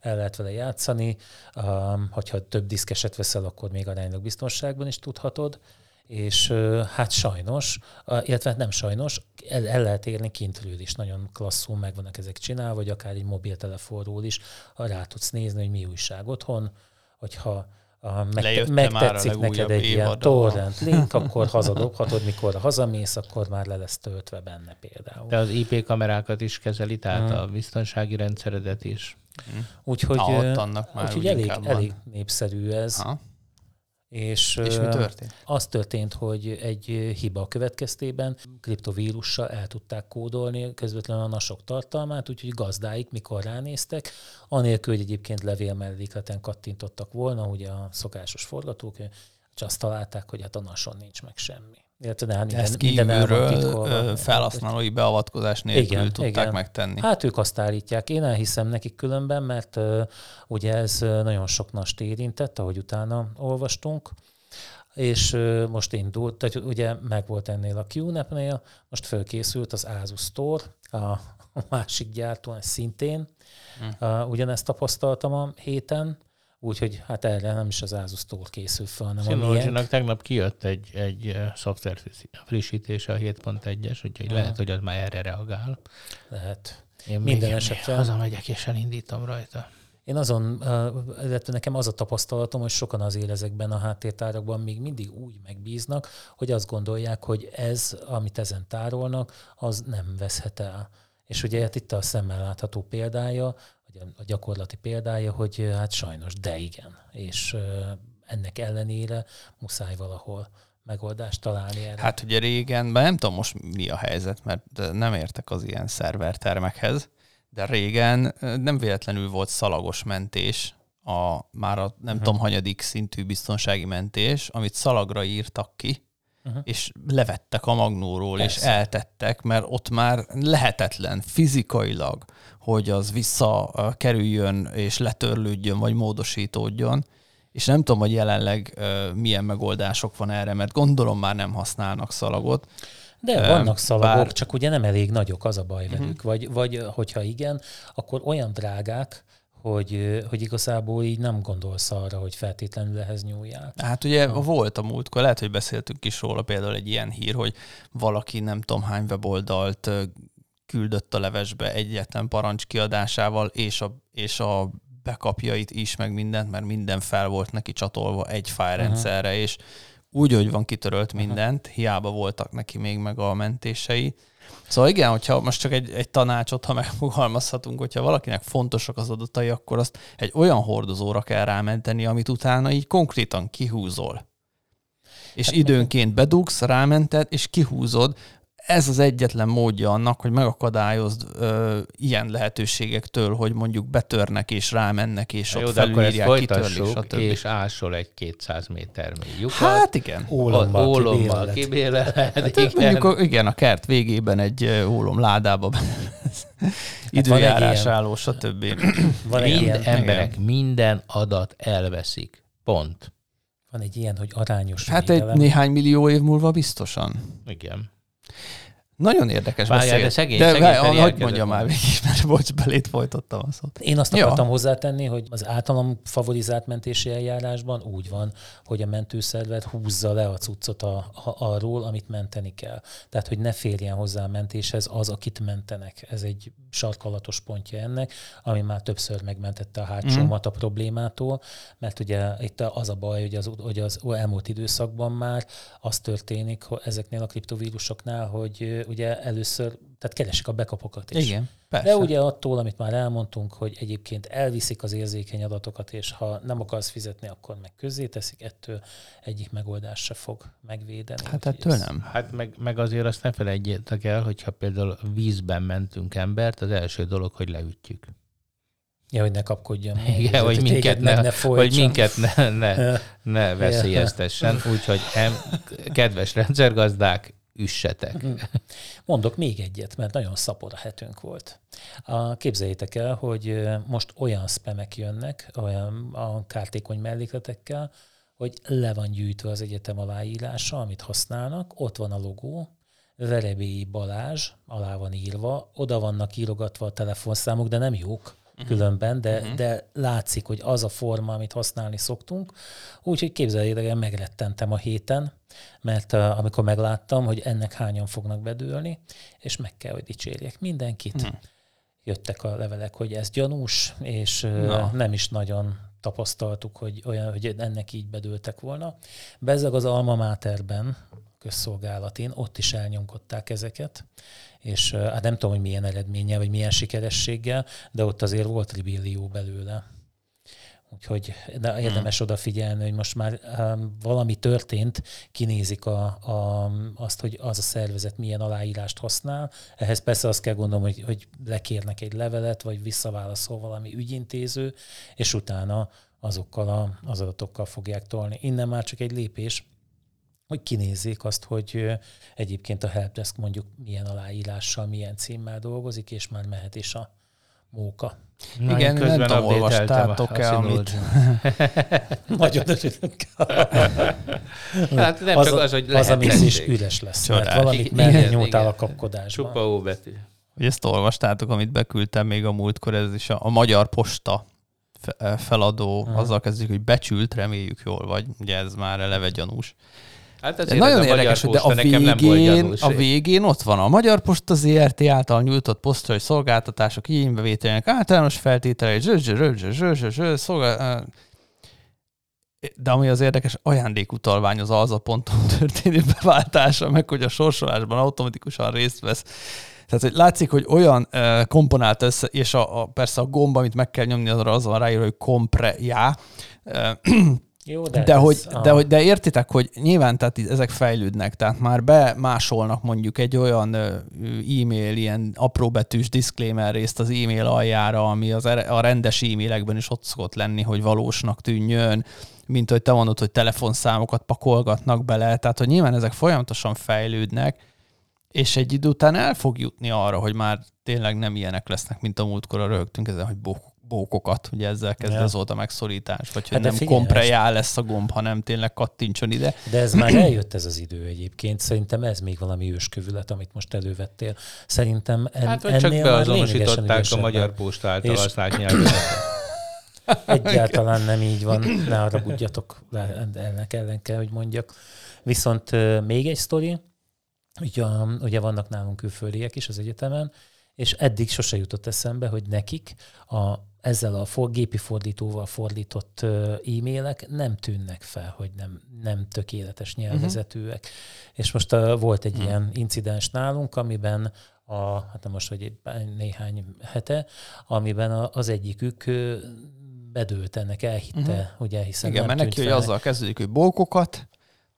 El lehet vele játszani. Um, hogyha több diszkeset veszel, akkor még aránylag biztonságban is tudhatod. És hát sajnos, a- illetve nem sajnos, el, el lehet érni kintről is, nagyon klasszul meg vannak ezek csinálva, vagy akár egy mobiltelefonról is, ha rá tudsz nézni, hogy mi újság otthon, hogyha a, megte- Lejött-e már a megtetszik neked egy ilyen torrent link, akkor hazadobhatod, mikor hazamész, akkor már le lesz töltve benne például. De az IP kamerákat is kezeli, tehát Hmm. a biztonsági rendszeredet is. Úgyhogy, Na, ott annak már úgyhogy úgy elég, van. elég népszerű ez. Ha? És, És mi történt? Az történt, hogy egy hiba következtében kriptovírussal el tudták kódolni közvetlenül a nasok tartalmát, úgyhogy gazdáik, mikor ránéztek, anélkül, hogy egyébként levél mellékleten kattintottak volna, ugye a szokásos forgatók, csak azt találták, hogy hát a nason nincs meg semmi. Illetve de hát minden, Ezt kívülről felhasználói beavatkozás nélkül Igen, tudták igen. megtenni. Hát ők azt állítják. Én elhiszem nekik különben, mert uh, ugye ez nagyon sok nast érintett, ahogy utána olvastunk, és uh, most indult, tehát ugye meg volt ennél a QNAP-nél, most fölkészült az Asus Store, a, a másik gyártó, szintén. Hm. Uh, ugyanezt tapasztaltam a héten, úgyhogy hát erre nem is az Asus Store készül fel, hanem. Synology-nak tegnap kijött egy, egy eh, szoftver frissítése a 7.1-es, úgyhogy Aha. lehet, hogy az már erre reagál. Lehet. Én Minden még, esetre- hazamegyek és elindítom rajta. Én azon, uh, illetve nekem az a tapasztalatom, hogy sokan azért ezekben a háttértárakban még mindig úgy megbíznak, hogy azt gondolják, hogy ez, amit ezen tárolnak, az nem veszhet el. És ugye hát itt a szemmel látható példája, vagy a- gyakorlati példája, hogy hát sajnos, de igen. És ennek ellenére muszáj valahol megoldást találni erre. Hát ugye régen, bár nem tudom most mi a helyzet, mert nem értek az ilyen szervertermekhez, de régen nem véletlenül volt szalagos mentés, a, már a nem tudom, hanyadik szintű biztonsági mentés, amit szalagra írtak ki, Uh-huh. és levettek a magnóról, és Persze. eltettek, mert ott már lehetetlen fizikailag, hogy az visszakerüljön és letörlődjön, vagy módosítódjon, és nem tudom, hogy jelenleg uh, milyen megoldások van erre, mert gondolom már nem használnak szalagot. De vannak szalagok, bár... csak ugye nem elég nagyok, az a baj velük. Uh-huh. Vagy, vagy hogyha igen, akkor olyan drágák, hogy, hogy igazából így nem gondolsz arra, hogy feltétlenül ehhez nyúljál. Hát ugye ha. volt a múltkor, lehet, hogy beszéltünk is róla például egy ilyen hír, hogy valaki nem tudom hány weboldalt küldött a levesbe egyetlen parancs kiadásával, és a, és a bekapjait is, meg mindent, mert minden fel volt neki csatolva egy fájrendszerre, uh-huh. és úgy, hogy van kitörölt mindent, uh-huh. hiába voltak neki még meg a mentései, Szóval igen, hogyha most csak egy, egy tanácsot, ha megfogalmazhatunk, hogyha valakinek fontosak az adatai, akkor azt egy olyan hordozóra kell rámenteni, amit utána így konkrétan kihúzol. És hát időnként bedugsz, rámented, és kihúzod, ez az egyetlen módja annak, hogy megakadályozd ö, ilyen lehetőségektől, hogy mondjuk betörnek és rámennek, és ott felülírják, kitörlik, stb. és ásol egy 200 méter mély lyukat. Hát igen. Ólommal, ólommal kibéleled. Hát, igen. Mondjuk igen, a kert végében egy ólom ládába időjárás hát álló, stb. Van egy ilyen, emberek igen. minden adat elveszik. Pont. Van egy ilyen, hogy arányos Hát védelem. egy néhány millió év múlva biztosan. Igen. Nagyon érdekes Várjál, de szegény, de szegény hogy mondja már végig, mert bocs, belét folytottam a szót. Én azt akartam ja. hozzátenni, hogy az általam favorizált mentési eljárásban úgy van, hogy a mentőszervet húzza le a cuccot a, a, arról, amit menteni kell. Tehát, hogy ne férjen hozzá a mentéshez az, akit mentenek. Ez egy sarkalatos pontja ennek, ami már többször megmentette a hátsómat mm. a problémától, mert ugye itt az a baj, hogy az, hogy az elmúlt időszakban már az történik hogy ezeknél a kriptovírusoknál, hogy ugye először, tehát keresik a bekapokat is. Igen, persze. De ugye attól, amit már elmondtunk, hogy egyébként elviszik az érzékeny adatokat, és ha nem akarsz fizetni, akkor meg közzé teszik, ettől egyik megoldás se fog megvédeni. Hát ettől nem. Hát meg, meg azért azt ne felejtjétek el, hogyha például vízben mentünk embert, az első dolog, hogy leütjük. Ja, hogy ne kapkodjon. Igen, hogy minket ne, ne hogy minket ne, ne, ne veszélyeztessen. Úgyhogy em, kedves rendszergazdák, üssetek. Mhm. Mondok még egyet, mert nagyon szapora hetünk volt. A, képzeljétek el, hogy most olyan spemek jönnek, olyan a kártékony mellékletekkel, hogy le van gyűjtve az egyetem aláírása, amit használnak, ott van a logó, Verebélyi Balázs, alá van írva, oda vannak írogatva a telefonszámok, de nem jók. Különben, de, uh-huh. de látszik, hogy az a forma, amit használni szoktunk. Úgyhogy képzeljétek el, megrettentem a héten, mert uh, amikor megláttam, hogy ennek hányan fognak bedőlni, és meg kell, hogy dicsérjek mindenkit. Uh-huh. Jöttek a levelek, hogy ez gyanús, és uh, nem is nagyon tapasztaltuk, hogy olyan, hogy ennek így bedőltek volna. Bezzeg az Alma Materben, közszolgálatin, ott is elnyomkodták ezeket, és hát nem tudom, hogy milyen eredménye, vagy milyen sikerességgel, de ott azért volt ribillió belőle. Úgyhogy de érdemes hmm. odafigyelni, hogy most már um, valami történt, kinézik a, a, azt, hogy az a szervezet milyen aláírást használ. Ehhez persze azt kell gondolom, hogy, hogy lekérnek egy levelet, vagy visszaválaszol valami ügyintéző, és utána azokkal a, az adatokkal fogják tolni. Innen már csak egy lépés, hogy kinézzék azt, hogy egyébként a helpdesk mondjuk milyen aláírással, milyen címmel dolgozik, és már mehet is a móka. Na, Igen, nem tudom, olvastátok-e, amit... Nagyon örülünk. hát nem az, csak az, hogy Az, ami is üres lesz, Csodál. mert valamit mellé nyújtál a kapkodásban. Csupa. Hogy ezt olvastátok, amit beküldtem még a múltkor, ez is a, a Magyar Posta feladó, Aha. azzal kezdjük, hogy becsült, reméljük jól vagy, ugye ez már eleve gyanús. Hát ez nagyon érdekes, hogy de a végén, a végén ott van a Magyar Posta ZRT által nyújtott posztrai szolgáltatások igénybevételének általános feltételei, de ami az érdekes, ajándékutalvány az az a ponton történő beváltása, meg hogy a sorsolásban automatikusan részt vesz. Tehát, hogy látszik, hogy olyan uh, komponált össze, és a, a, persze a gomba, amit meg kell nyomni, azra az van ráírva, hogy kompre, já. Uh, jó, de, de, hogy, a... de, hogy, de értitek, hogy nyilván tehát ezek fejlődnek, tehát már bemásolnak mondjuk egy olyan e-mail, ilyen apróbetűs disclaimer részt az e-mail aljára, ami az, a rendes e-mailekben is ott szokott lenni, hogy valósnak tűnjön, mint hogy te mondod, hogy telefonszámokat pakolgatnak bele, tehát hogy nyilván ezek folyamatosan fejlődnek, és egy idő után el fog jutni arra, hogy már tényleg nem ilyenek lesznek, mint a múltkor a rögtünk ezen, hogy bókokat, ugye ezzel kezdve Ja. ez volt a megszorítás, vagy hogy Hát nem figyelj, komprejál lesz a gomb, hanem tényleg kattintson ide. De ez már eljött ez az idő egyébként. Szerintem ez még valami őskövület, amit most elővettél. Szerintem en, Hát, ennél csak beazonosították a magyar posta által És- használt nyelvezetet. Egyáltalán nem így van, ne haragudjatok, ennek ellen kell, hogy mondjak. Viszont még egy sztori, ugye, ugye vannak nálunk külföldiek is az egyetemen, és eddig sose jutott eszembe, hogy nekik a, ezzel a for, gépi fordítóval fordított e-mailek nem tűnnek fel, hogy nem, nem tökéletes nyelvezetűek. És most uh, volt egy ilyen incidens nálunk, amiben a, hát most, hogy néhány hete, amiben a, az egyikük bedőlt ennek, elhitte, uh-huh. ugye, hiszen Igen, nem mert neki, hogy azzal kezdődik, hogy bókokat,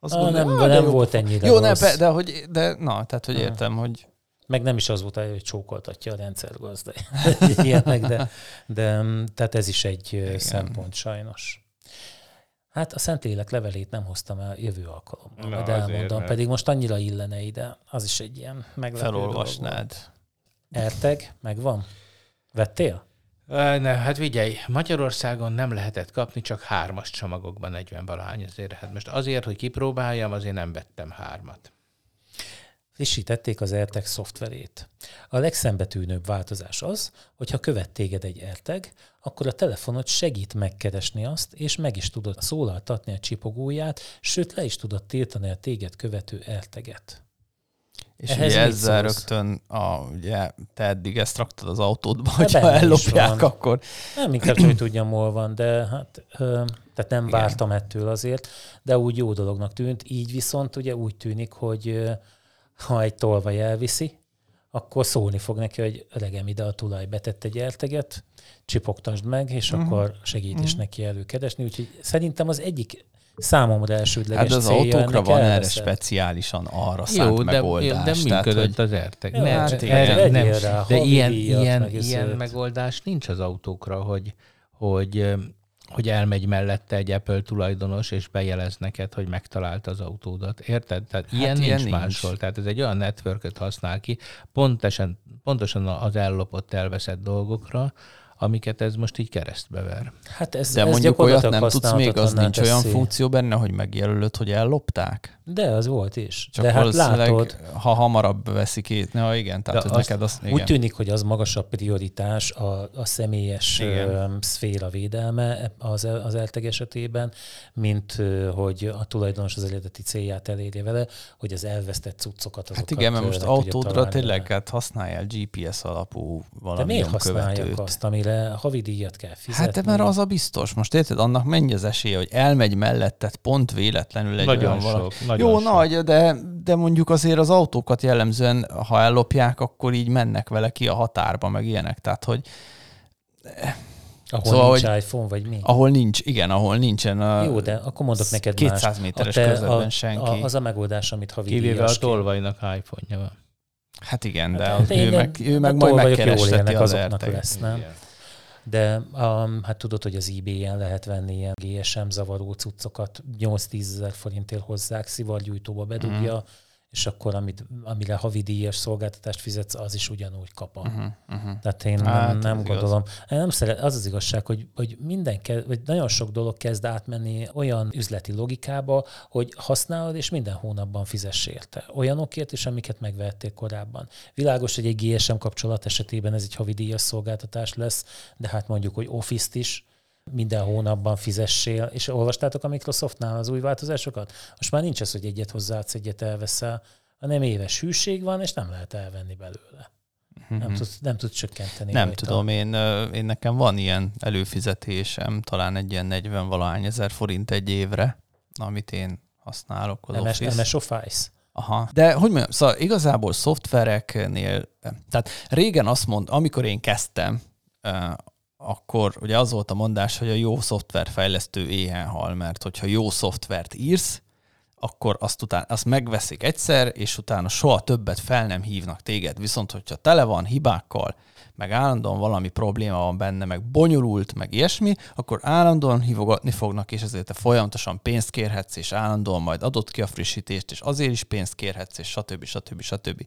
azt gondolja, nem, "Ah, de nem volt pofa." ennyire Jó, ne, rossz. pe- de, hogy, de na, tehát, hogy értem, hogy Meg nem is az volt, hogy csókoltatja a rendszergazda. Ilyenek, de, de mm, tehát ez is egy Igen. szempont sajnos. Hát a Szentlélek levelét nem hoztam el jövő alkalommal, Na, majd azért, elmondom, mert- pedig most annyira illene ide, az is egy ilyen meglepő dolog felolvasnád. Erteg, megvan? Vettél? Ne, hát figyelj, Magyarországon nem lehetett kapni, csak hármas csomagokban 40 valahány ezért. Hát most azért, hogy kipróbáljam, azért nem vettem hármat. Frissítették az AirTag szoftverét. A legszembetűnőbb változás az, hogy ha követ téged egy AirTag, akkor a telefonod segít megkeresni azt, és meg is tudod szólaltatni a csipogóját, sőt le is tudod tiltani a téged követő AirTaget. És Ehhez ugye ezzel szólsz? rögtön, a, ugye te eddig ezt raktad az autódba, Hát hogyha ellopják, akkor Nem inkább hogy tudjam, hol van, de hát, ö, tehát nem Igen. vártam ettől azért, de úgy jó dolognak tűnt. Így viszont ugye úgy tűnik, hogy ha egy tolvaj elviszi, akkor szólni fog neki, hogy öregem ide a tulaj betett egy elteget, csipogtasd meg, és Mhm. uh-huh. akkor segít is neki előkeresni. Úgyhogy szerintem az egyik számomra elsődleges hát az célja autókra van erre elveszett. speciálisan arra szánt Jó, de, megoldás. de működött az ERTEG. Jó, Nem, hát erre, nem. Rá De ilyen, ilyen, meg ilyen megoldás nincs az autókra, hogy, hogy, hogy elmegy mellette egy Apple tulajdonos, és bejelez neked, hogy megtalálta az autódat. Érted? Tehát hát ilyen, ilyen nincs, nincs. máshol. Tehát ez egy olyan networköt használ ki, pontosan, pontosan az ellopott, elveszett dolgokra, amiket ez most így keresztbe ver. Hát ez, de ez mondjuk olyat nem tudsz még, az nincs olyan teszi. funkció benne, hogy megjelölöd, hogy ellopták? De az volt is. Csak de hát látod, ha hamarabb veszik itt, na igen, tehát De hogy neked azt, igen. Úgy tűnik, hogy az magasabb prioritás a, a személyes Igen. szféra védelme az, az elteg esetében, mint hogy a tulajdonos az eredeti célját elérje vele, hogy az elvesztett cuccokat azokat Hát igen, mert most autódra tényleg hát használjál GPS alapú De valami miért használják azt, amire havidíjat kell fizetni? Hát de mert az a biztos. Most érted, annak mennyi az esélye, hogy elmegy melletted pont véletlenül egy Nagyon olyan sok. Nagyon Jó, sok. nagy, de, de mondjuk azért az autókat jellemzően, ha ellopják, akkor így mennek vele ki a határba, meg ilyenek. Tehát, hogy Ahol Szóval, nincs hogy- iPhone, vagy mi? ahol nincs, igen, ahol nincsen a Jó, de akkor mondok neked 200 más. méteres A te- közelben a, senki. A, az a megoldás, amit Kivéve a tolvajnak iPhone-ja van. Hát igen, de Hát ő meg, ő meg majd megkeresteti azoknak lesz, nem? Igen. De um, hát tudod, hogy az eBay-en lehet venni ilyen GSM zavaró cuccokat, 8-10 ezer forintért hozzák, szivargyújtóba bedugja, Mhm. És akkor amit, amire havidíjas szolgáltatást fizetsz, az is ugyanúgy kap. Uh-huh. Uh-huh. Tehát én Hát, nem, nem igaz. gondolom. Én nem szeret, az az igazság, hogy, hogy minden, vagy nagyon sok dolog kezd átmenni olyan üzleti logikába, hogy használod, és minden hónapban fizess érte. Olyanokért is, amiket megvettél korábban. Világos, hogy egy GSM kapcsolat esetében ez egy havidíjas szolgáltatás lesz, de hát mondjuk, hogy Office-t is minden hónapban fizessél. És olvastátok a Microsoftnál az új változásokat? Most már nincs az, hogy egyet hozzáadsz, egyet elveszel, hanem éves hűség van, és nem lehet elvenni belőle. Nem, tudsz, nem tudsz csökkenteni. Mhm. Nem rajta. tudom, én, én nekem van ilyen előfizetésem, talán egy ilyen 40 valahány ezer forint egy évre, amit én használok az MS, Office. MS Office. Aha. De hogy mondjam, szóval igazából szoftvereknél, tehát régen azt mond, amikor én kezdtem, akkor ugye az volt a mondás, hogy a jó szoftverfejlesztő éhen hal, mert hogyha jó szoftvert írsz, akkor azt, után, azt megveszik egyszer, és utána soha többet fel nem hívnak téged. Viszont, hogyha tele van hibákkal, meg állandóan valami probléma van benne, meg bonyolult, meg ilyesmi, akkor állandóan hívogatni fognak, és ezért te folyamatosan pénzt kérhetsz, és állandóan majd adott ki a frissítést, és azért is pénzt kérhetsz, és stb. stb. stb.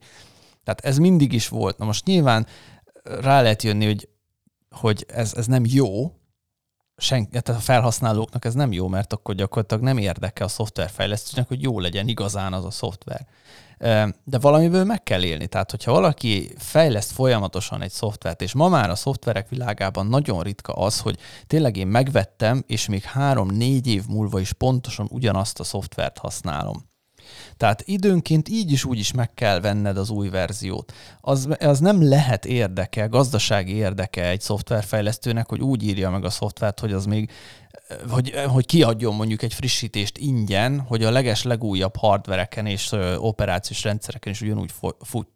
Tehát ez mindig is volt. Na most nyilván rá lehet jönni, hogy hogy ez, ez nem jó, sen, tehát a felhasználóknak ez nem jó, mert akkor gyakorlatilag nem érdekel a szoftverfejlesztőnek, hogy jó legyen igazán az a szoftver. De valamiből meg kell élni. Tehát, hogyha valaki fejleszt folyamatosan egy szoftvert, és ma már a szoftverek világában nagyon ritka az, hogy tényleg én megvettem, és még három-négy év múlva is pontosan ugyanazt a szoftvert használom. Tehát időnként így is úgy is meg kell venned az új verziót. Az, az nem lehet érdeke, gazdasági érdeke egy szoftverfejlesztőnek, hogy úgy írja meg a szoftvert, hogy az még hogy, hogy kiadjon mondjuk egy frissítést ingyen, hogy a leges legújabb hardvereken és operációs rendszereken is ugyanúgy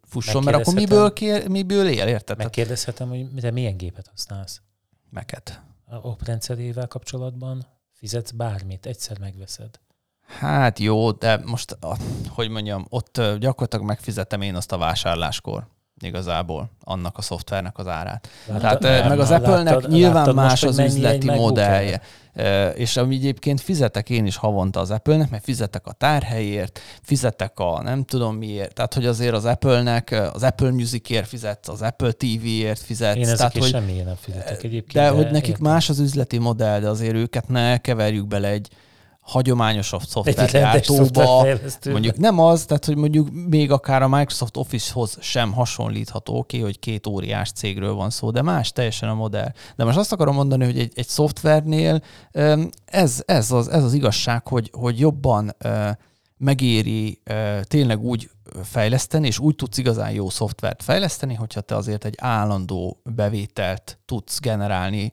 fusson, mert akkor miből, kér, miből él, érted? Megkérdezhetem, hogy te milyen gépet használsz? Meket. A oprendszerével kapcsolatban fizetsz bármit, egyszer megveszed. Hát jó, de most, hogy mondjam, ott gyakorlatilag megfizetem én azt a vásárláskor igazából annak a szoftvernek az árát. Láttad, Tehát meg az Apple-nek nyilván láttad más most, az üzleti modellje. És ami egyébként fizetek én is havonta az Apple-nek, mert fizetek a tárhelyért, fizetek a nem tudom miért, tehát hogy azért az Apple-nek, az Apple Musicért fizetsz, az Apple TV-ért fizetsz. Én tehát, hogy semmi nem fizetek egyébként. De, de hogy nekik értem. más az üzleti modell, de azért őket ne keverjük bele egy hagyományosabb szoftvergyártóba, mondjuk nem az, tehát hogy mondjuk még akár a Microsoft Office-hoz sem hasonlítható, oké, okay, hogy két óriás cégről van szó, de más teljesen a modell. De most azt akarom mondani, hogy egy, egy szoftvernél ez, ez, az, ez az igazság, hogy, hogy jobban megéri tényleg úgy fejleszteni, és úgy tudsz igazán jó szoftvert fejleszteni, hogyha te azért egy állandó bevételt tudsz generálni,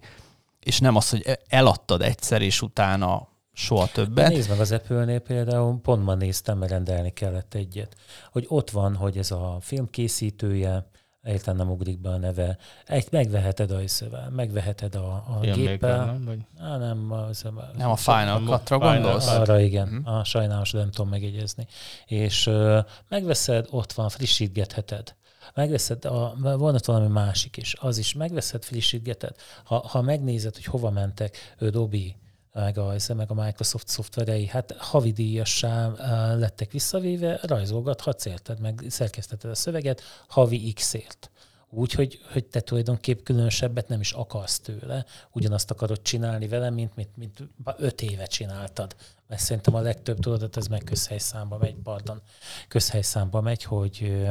és nem az, hogy eladtad egyszer, és utána soha többet. Nézd meg az Apple-nél például, pont ma néztem, mert rendelni kellett egyet, hogy ott van, hogy ez a filmkészítője, értem nem ugrik be a neve, egy megveheted ajszövel, megveheted a, a géppel. Nem, vagy? Á, nem, az, az, nem a Final Cut-ra gondolsz? Arra igen, mm. a sajnálos, nem tudom megjegyezni. És uh, megveszed, ott van, frissítgetheted megveszed, a, van ott valami másik is, az is megveszed, frissítgeted. Ha, ha megnézed, hogy hova mentek, Adobe, meg a, meg a Microsoft szoftverei, hát havidíjassá lettek visszavéve, rajzolgathatsz, érted, meg szerkeszteted a szöveget havi X-ért. Úgy, hogy, te tulajdonképp különösebbet nem is akarsz tőle, ugyanazt akarod csinálni vele, mint, mint, mint öt éve csináltad. Mert szerintem a legtöbb tudatot ez meg közhelyszámba megy, pardon, közhelyszámba megy, hogy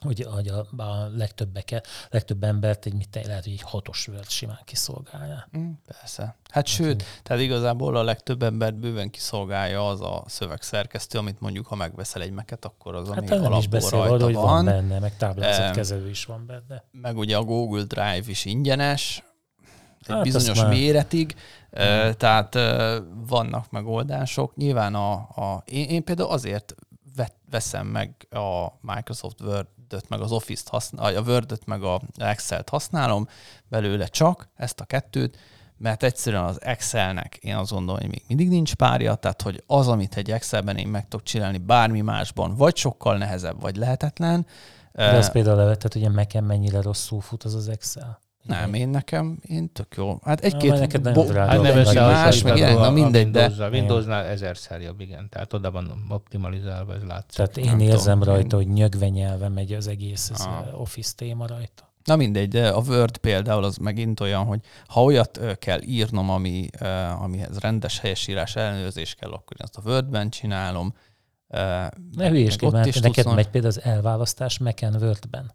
hogy, hogy a, a legtöbbeke, legtöbb embert egy mit lehet, hogy egy hatos vört simán kiszolgálja. Mm, persze. Hát sőt, tehát igazából a legtöbb embert bőven kiszolgálja az a szövegszerkesztő, amit mondjuk, ha megveszel egy meket, akkor az, ami hát nem is beszél rajta hogy van. van benne, meg táblázatkezelő is van benne. Meg ugye a Google Drive is ingyenes, egy hát bizonyos méretig, uh, tehát uh, vannak megoldások. Nyilván a, a én, én például azért veszem meg a Microsoft Word Word-öt, meg az Office-t használom, a Word-öt, meg a Excel-t használom belőle csak ezt a kettőt, mert egyszerűen az Excelnek én azt gondolom, hogy még mindig nincs párja, tehát hogy az, amit egy Excelben én meg tudok csinálni bármi másban, vagy sokkal nehezebb, vagy lehetetlen. De az például levetett, hogy nekem mennyire rosszul fut az az Excel. Nem, én nekem, én tök jó. Hát egy-két bo- hát nem más, meg ilyen, na mindegy, de... Windows, Windowsnál ezerszer jobb, igen. Tehát oda van optimalizálva, ez látszik. Tehát én nem érzem tudom, rajta, én... hogy nyögve nyelve megy az egész az ah. Office téma rajta. Na mindegy, de a Word például az megint olyan, hogy ha olyat kell írnom, ami, amihez rendes helyesírás ellenőrzés kell, akkor én azt a Wordben csinálom. Ne hülyéskedj, mert neked megy például az elválasztás Mac-en Wordben.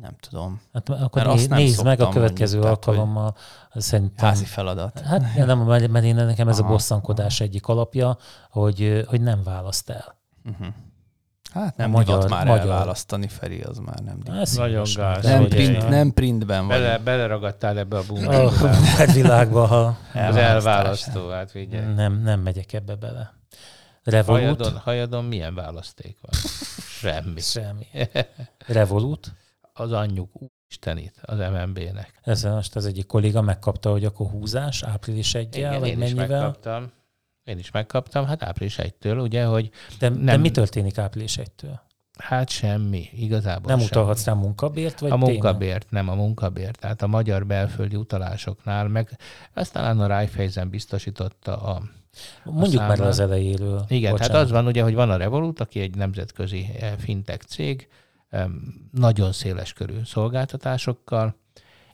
Nem tudom. Hát akkor né, nézd, nézd meg a következő mondjuk, alkalommal. Tehát, szerintem, házi feladat. Hát nem, mert én nekem ez aha, a bosszankodás aha. egyik alapja, hogy, hogy nem választ el. Uh-huh. Hát nem magyar, már magyar. elválasztani, Feri, az már nem Ez Nagyon gáz. Nem, print, nem printben van. Bele, beleragadtál ebbe a bunkóba. Oh, világba, ha... Az elválasztó, hát figyelj. Nem, nem megyek ebbe bele. Revolut. Hajadon, hajadon milyen választék van? Semmi. Semmi. Revolut az anyjuk istenit az MNB-nek. Ez most az egyik kolléga megkapta, hogy akkor húzás április 1 Igen, vagy én mennyivel? Is megkaptam. Én is megkaptam, hát április 1-től, ugye, hogy... De, nem, de mi történik április 1-től? Hát semmi, igazából Nem semmi. utalhatsz rá munkabért? Vagy a munkabért, nem a munkabért. Tehát a magyar belföldi utalásoknál, meg ezt talán a Raiffeisen biztosította a Mondjuk már az elejéről. Igen, Bocsánat. tehát az van ugye, hogy van a Revolut, aki egy nemzetközi eh, fintech cég, nagyon széles körű szolgáltatásokkal,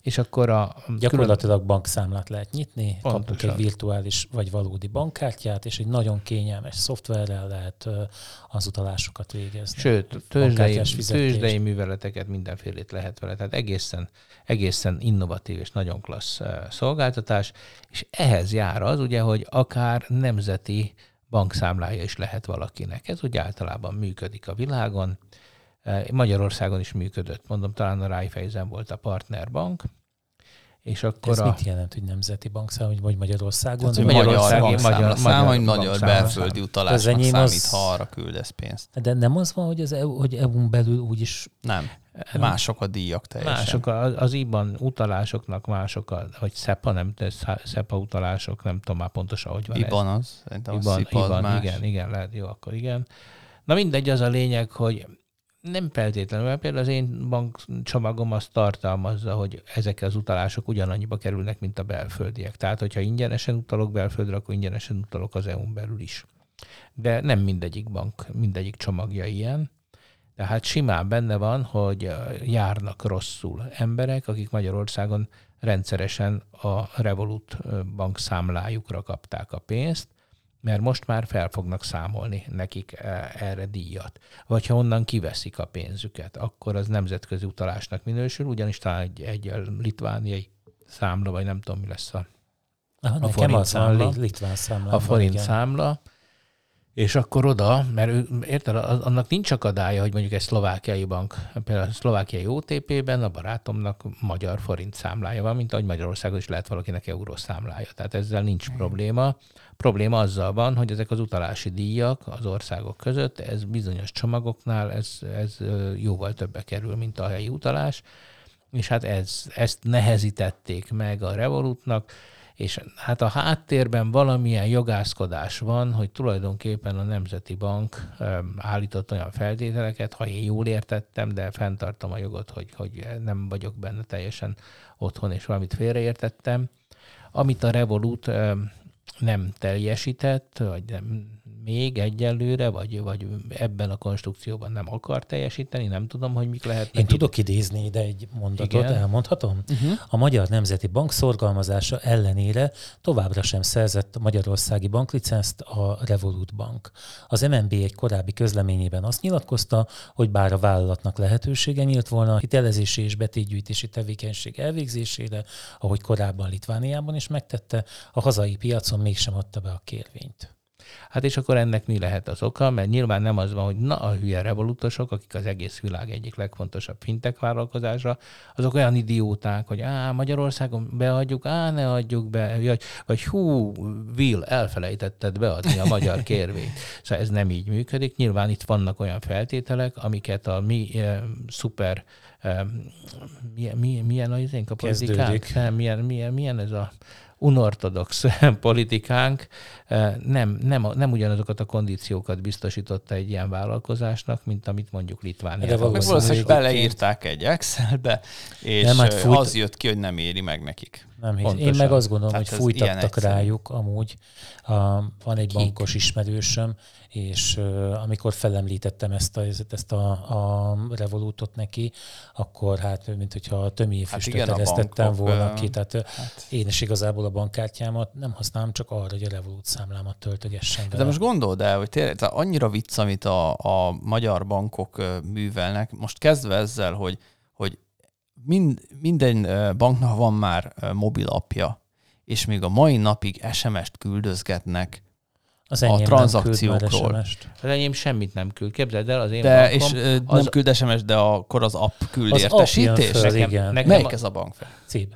és akkor a... Gyakorlatilag külön... bankszámlát lehet nyitni, Pontosan. kapunk egy virtuális vagy valódi bankkártyát, és egy nagyon kényelmes szoftverrel lehet az utalásokat végezni. Sőt, tőzsdei, tőzsdei műveleteket mindenfélét lehet vele. Tehát egészen, egészen innovatív és nagyon klassz szolgáltatás, és ehhez jár az ugye, hogy akár nemzeti bankszámlája is lehet valakinek. Ez úgy általában működik a világon. Magyarországon is működött, mondom, talán a Raiffeisen volt a partnerbank, és akkor Ez a... mit jelent, hogy nemzeti bankszám, vagy Magyarországon? Tehát, hogy magyar bankszámla, magyar, magyar, magyar, magyar belföldi utalásnak számít, az... ha arra küldesz pénzt. De nem az van, hogy, az EU, hogy EU-n belül úgyis... Nem. Mások a díjak teljesen. Mások az, az IBAN utalásoknak mások, a, vagy SEPA, nem, SEPA utalások, nem tudom már pontosan, hogy van IBAN ez. az, szerintem IBAN, a IBAN, más. igen, igen, lehet, jó, akkor igen. Na mindegy, az a lényeg, hogy nem feltétlenül, mert például az én bankcsomagom azt tartalmazza, hogy ezek az utalások ugyanannyiba kerülnek, mint a belföldiek. Tehát, hogyha ingyenesen utalok belföldre, akkor ingyenesen utalok az EU-n belül is. De nem mindegyik bank, mindegyik csomagja ilyen. Tehát simán benne van, hogy járnak rosszul emberek, akik Magyarországon rendszeresen a Revolut bank számlájukra kapták a pénzt, mert most már fel fognak számolni nekik e, erre díjat. Vagy ha onnan kiveszik a pénzüket, akkor az nemzetközi utalásnak minősül, ugyanis talán egy, egy litvániai számla, vagy nem tudom, mi lesz a, Aha, a forint számla. Litván számla. A forint igen. számla, és akkor oda, mert ő, érted, annak nincs akadálya, hogy mondjuk egy szlovákiai bank, például a szlovákiai OTP-ben a barátomnak magyar forint számlája van, mint ahogy Magyarországon is lehet valakinek euró számlája. Tehát ezzel nincs Igen. probléma. Probléma azzal van, hogy ezek az utalási díjak az országok között, ez bizonyos csomagoknál, ez, ez jóval többe kerül, mint a helyi utalás, és hát ez, ezt nehezítették meg a Revolutnak, és hát a háttérben valamilyen jogászkodás van, hogy tulajdonképpen a Nemzeti Bank állított olyan feltételeket, ha én jól értettem, de fenntartom a jogot, hogy, hogy nem vagyok benne teljesen otthon, és valamit félreértettem, amit a Revolut nem teljesített, vagy nem, még egyelőre, vagy, vagy ebben a konstrukcióban nem akar teljesíteni, nem tudom, hogy mik lehet. Én tudok idézni ide egy mondatot, Igen. elmondhatom? Uh-huh. A Magyar Nemzeti Bank szorgalmazása ellenére továbbra sem szerzett a Magyarországi banklicenszt a Revolut Bank. Az MNB egy korábbi közleményében azt nyilatkozta, hogy bár a vállalatnak lehetősége nyílt volna a hitelezési és betétgyűjtési tevékenység elvégzésére, ahogy korábban Litvániában is megtette, a hazai piacon mégsem adta be a kérvényt. Hát és akkor ennek mi lehet az oka? Mert nyilván nem az van, hogy na a hülye revolutosok, akik az egész világ egyik legfontosabb fintek vállalkozása, azok olyan idióták, hogy á, Magyarországon beadjuk, á, ne adjuk be, vagy, vagy hú, Will, elfelejtetted beadni a magyar kérvényt. Szóval ez nem így működik. Nyilván itt vannak olyan feltételek, amiket a mi e, szuper e, milyen, milyen, milyen az én a politikánk? Milyen, milyen, milyen ez a unortodox politikánk eh, nem, nem, nem ugyanazokat a kondíciókat biztosította egy ilyen vállalkozásnak, mint amit mondjuk Litvánia. De valószínűleg beleírták egy Excelbe, és nem, hát fújt... az jött ki, hogy nem éri meg nekik. Nem hisz. Én meg azt gondolom, Tehát hogy fújtattak rájuk amúgy. A, van egy Kik? bankos ismerősöm, és uh, amikor felemlítettem ezt a, ezt a, a Revolutot neki, akkor hát, mint hogyha a tömi hát teresztettem volna ki. Tehát hát. én is igazából a bankkártyámat nem használom csak arra, hogy a Revolut számlámat töltögessen De most gondold el, hogy tényleg annyira vicc, amit a, a magyar bankok művelnek. Most kezdve ezzel, hogy mind, minden banknak van már mobilapja, és még a mai napig SMS-t küldözgetnek az a tranzakciókról. Az enyém semmit nem küld. Képzeld el, az én de, bankom, és az... nem küld SMS, de akkor az app küld az értesítés? App nekem, igen. Nekem Melyik a... ez a bank fel? CIB.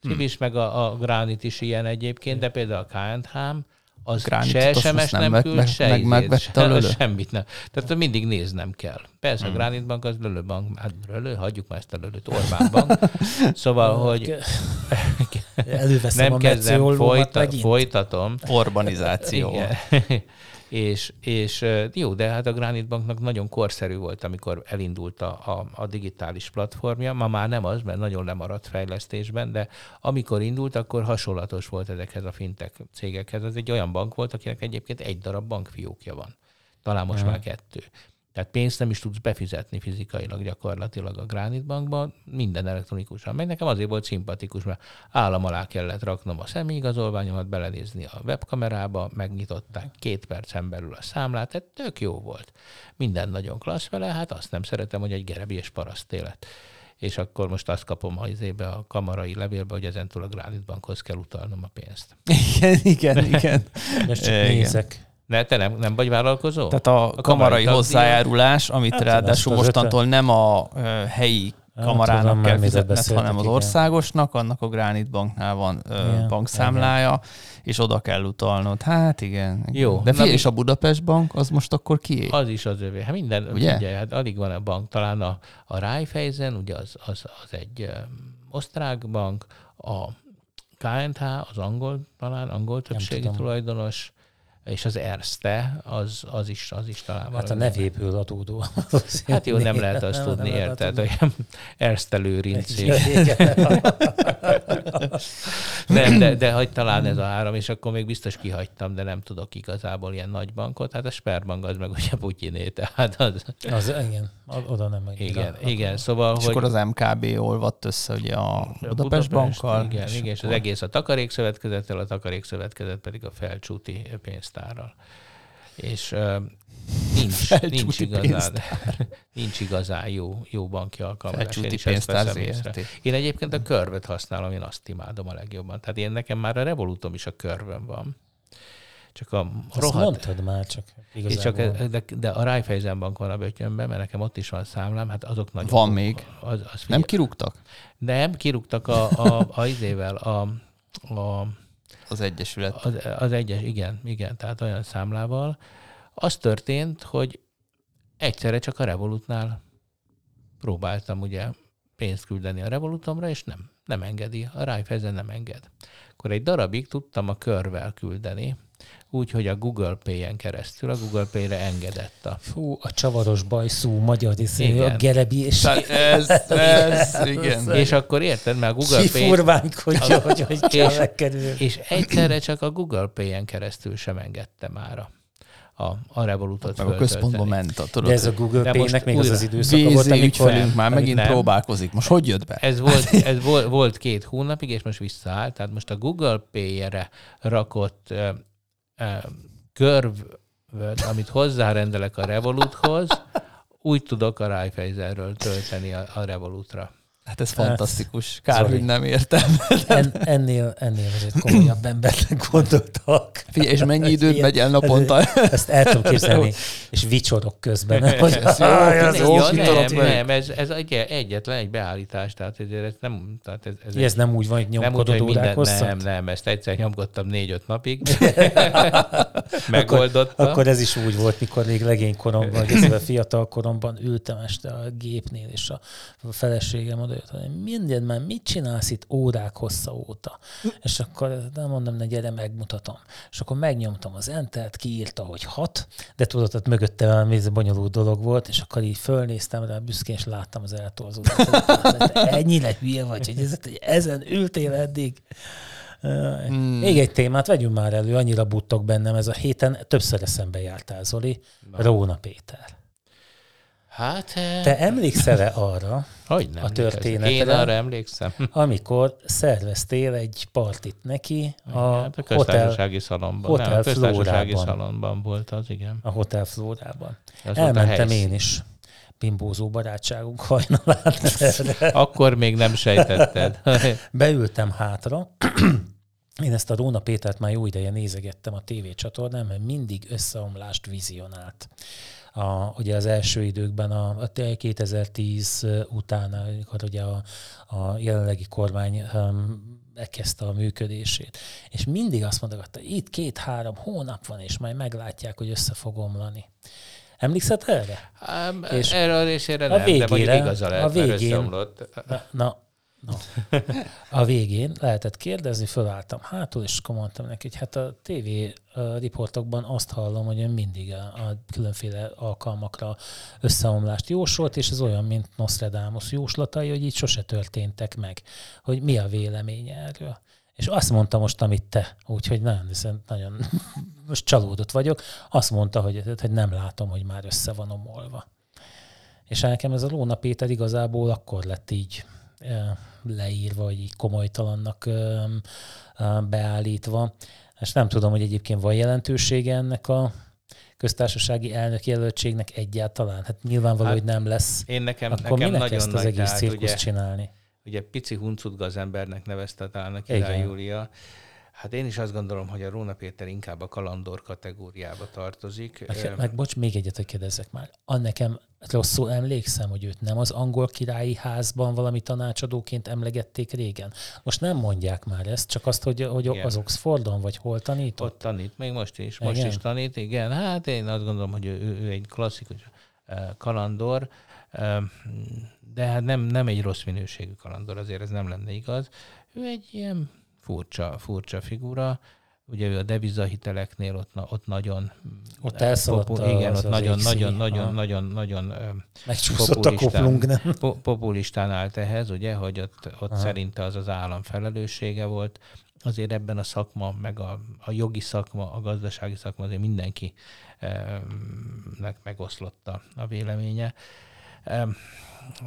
CIB hmm. is, meg a, a Granit is ilyen egyébként, de például a KNH az Gránit, se SMS nem, nem küld, meg, se, meg, megvette se, semmit nem. Tehát mindig néznem kell. Persze hmm. a Granit Bank az Lölő Bank, hát Lölő, hagyjuk már ezt a Lölőt, Orbán Bank. Szóval, hogy nem kezdem, folyta, folytatom. Orbanizáció. És, és jó, de hát a Granite Banknak nagyon korszerű volt, amikor elindult a, a, a digitális platformja. Ma már nem az, mert nagyon lemaradt fejlesztésben, de amikor indult, akkor hasonlatos volt ezekhez a fintech cégekhez. Ez egy olyan bank volt, akinek egyébként egy darab bankfiókja van. Talán most ja. már kettő. Tehát pénzt nem is tudsz befizetni fizikailag gyakorlatilag a Granite Bankban, minden elektronikusan megy. Nekem azért volt szimpatikus, mert állam alá kellett raknom a személyigazolványomat, belenézni a webkamerába, megnyitották két percen belül a számlát, tehát tök jó volt. Minden nagyon klassz vele, hát azt nem szeretem, hogy egy gerebi és paraszt élet és akkor most azt kapom az ébe a kamarai levélbe, hogy ezentúl a Granite Bankhoz kell utalnom a pénzt. Igen, igen, igen. Most csak Igen. nézek. Ne, te nem, nem vagy vállalkozó? Tehát a, A kamarai kamarai hozzájárulás, amit Hát, ráadásul mostantól nem a ö, helyi Hát, kamarának tudom, kell fizetned, hanem az igen. országosnak, annak a Granite Banknál van ö, Igen, bankszámlája, és oda kell utalnod. Hát igen. igen. Jó. De figyelj, mi- és a Budapest Bank, az most akkor kié? Az is az övé. Hát minden, Ugye? ugye? Figyelj, hát alig van a bank. Talán a, a Raiffeisen, ugye az, az, az egy um, osztrák bank, a KNH, az angol, talán angol többségi tulajdonos, és az Erste, az, az, is, az is talán Hát a nevéből adódó. Hát jó, nem lehet azt tudni, lehet érted, tudni. hogy Erste Lőrinci. Igen. Nem, de, de hogy talán ez a három, és akkor még biztos kihagytam, de nem tudok igazából ilyen nagy bankot. Hát a Sperbank az meg ugye Putyiné, tehát az, Az, igen, oda nem annyira. igen, igen, szóval, És hogy... akkor az MKB olvadt össze ugye a Budapest, Bankkal. Igen, igen, és az egész a takarékszövetkezettel, a takarékszövetkezet pedig a felcsúti pénztárral. És uh, nincs, Felcsúti nincs, igazán, pénztár. nincs igazán jó, jó banki alkalmazás. Én pénztár. Én egyébként a körvet használom, én azt imádom a legjobban. Tehát én nekem már a Revolutom is a körvön van. Csak a Azt rohadt... mondtad már, csak igazából. csak, de, de a Raiffeisen bank van a bötyönben, mert nekem ott is van számlám, hát azok nagyon... Van még. Az, az Nem kirúgtak? nem, kirúgtak a, a, a izével, a, a, Az Egyesület. az, az egyes, igen, igen, tehát olyan számlával. Az történt, hogy egyszerre csak a Revolutnál próbáltam ugye pénzt küldeni a Revolutomra, és nem, nem engedi, a Raiffeisen nem enged. Akkor egy darabig tudtam a körvel küldeni, úgyhogy a Google Pay-en keresztül, a Google Pay-re engedett a Fú, a csavaros bajszú magyar Igen. a gerebi, és Tehát ez, ez, igen. És akkor érted, mert a Google Pay... kifurványkodja, hogy hogy És-. És egyszerre csak a Google Pay-en keresztül sem engedte már a, a, a Revolutot Meg a központba föltölteni. ment a tudod. De ez a Google Pay-nek még az újra az időszaka volt, amikor ügyfelünk már megint nem. próbálkozik. Most hogy jött be? Ez, volt, ez volt, volt két hónapig, és most visszaállt. Tehát most a Google Pay-re rakott körvöt, amit hozzárendelek a Revoluthoz, úgy tudok a Raiffeisenről tölteni a, a Revolutra. Hát ez fantasztikus. Kár, Zoli. hogy nem értem. En, ennél, ennél azért komolyabb embernek gondoltak. Figyelj, és mennyi időt Ilyen- megy el naponta? Ezt el tudom képzelni, és vicsorok közben. Hogy, Ez jó, ez jó, nem, nem, ez, ez egy, egyetlen egy beállítás, tehát ez, ez nem... Tehát ez, ez, Ez nem úgy van, hogy nem nyomkodod hogy minden, órák hosszat? nem, nem, ezt egyszer nyomkodtam négy-öt napig. Megoldotta. Akkor ez is úgy volt, mikor még legény koromban, fiatal koromban ültem este a gépnél, és a feleségem oda jött, hogy minden már mit csinálsz itt órák hossza óta? És akkor nem mondom, ne gyere, megmutatom. És akkor megnyomtam az entert, kiírta, hogy hat, de tudod, ott mögötte valami ez bonyolult dolog volt, és akkor így fölnéztem rá büszkén, és láttam az eltorzódást. Ennyire hülye vagy, hogy ez- hogy ezen ültél eddig. Hmm. Még egy témát vegyünk már elő, annyira buttok bennem ez a héten, többször eszembe jártál, Zoli, Róna Péter. Hát, eh, Te emlékszel-e arra, hogy nem a történetre? Én arra emlékszem. amikor szerveztél egy partit neki a, hát a hotel, köztársasági szalomban. Hotel nem, a köztársasági Flórában. szalomban volt az, igen. a Hotel Flórában. Az Elmentem én is bimbózó barátságunk hajnalán erre. Akkor még nem sejtetted. Beültem hátra, én ezt a Róna Pétert már jó ideje nézegettem a tévécsatornán, mert mindig összeomlást vizionált. A, ugye az első időkben, a, a 2010 után, amikor ugye a, a jelenlegi kormány um, elkezdte a működését. És mindig azt mondogatta, itt két-három hónap van, és majd meglátják, hogy össze fog omlani. Emlékszel erre? Ám, És erre a részére nem, de mondjuk végére- igaza lehet, a mert végén- összeomlott. Na, na, na. A végén lehetett kérdezni, fölálltam hátul, és akkor mondtam neki, hogy hát a TV riportokban azt hallom, hogy ön mindig a, a különféle alkalmakra összeomlást jósolt, és ez olyan, mint Nostradamus jóslatai, hogy így sose történtek meg. Hogy mi a véleménye erről? És azt mondta most, amit te, úgyhogy nagyon, nagyon most csalódott vagyok, azt mondta, hogy, hogy nem látom, hogy már össze van omolva. És nekem ez a Lóna Péter igazából akkor lett így leírva, vagy így komolytalannak beállítva. És nem tudom, hogy egyébként van jelentősége ennek a köztársasági elnök jelöltségnek egyáltalán. Hát nyilvánvaló, hát, hogy nem lesz. Én nekem, Akkor nekem minek nagyon ezt az egész cirkuszt csinálni? ugye pici huncutga az embernek nevezte talán a király. Júlia. Hát én is azt gondolom, hogy a Róna Péter inkább a kalandor kategóriába tartozik. Meg, meg bocs, még egyet, hogy kérdezzek már. A nekem rosszul emlékszem, hogy őt nem az angol királyi házban valami tanácsadóként emlegették régen. Most nem mondják már ezt, csak azt, hogy, hogy Igen. az Oxfordon vagy hol tanított. Ott tanít, még most is. Most Igen? is tanít, igen. Hát én azt gondolom, hogy ő, ő egy klasszikus kalandor, de hát nem, nem egy rossz minőségű kalandor, azért ez nem lenne igaz. Ő egy ilyen furcsa, furcsa figura. Ugye ő a devizahiteleknél ott, ott nagyon... Ott elszaladt popu- az- Igen, az ott nagyon, XI. nagyon, nagyon, Aha. nagyon, nagyon eh, Megcsúszott a koplung, nem? populistán állt ehhez, ugye, hogy ott, ott Aha. szerinte az az állam felelőssége volt. Azért ebben a szakma, meg a, a jogi szakma, a gazdasági szakma, azért mindenki eh, nek megoszlott a, a véleménye.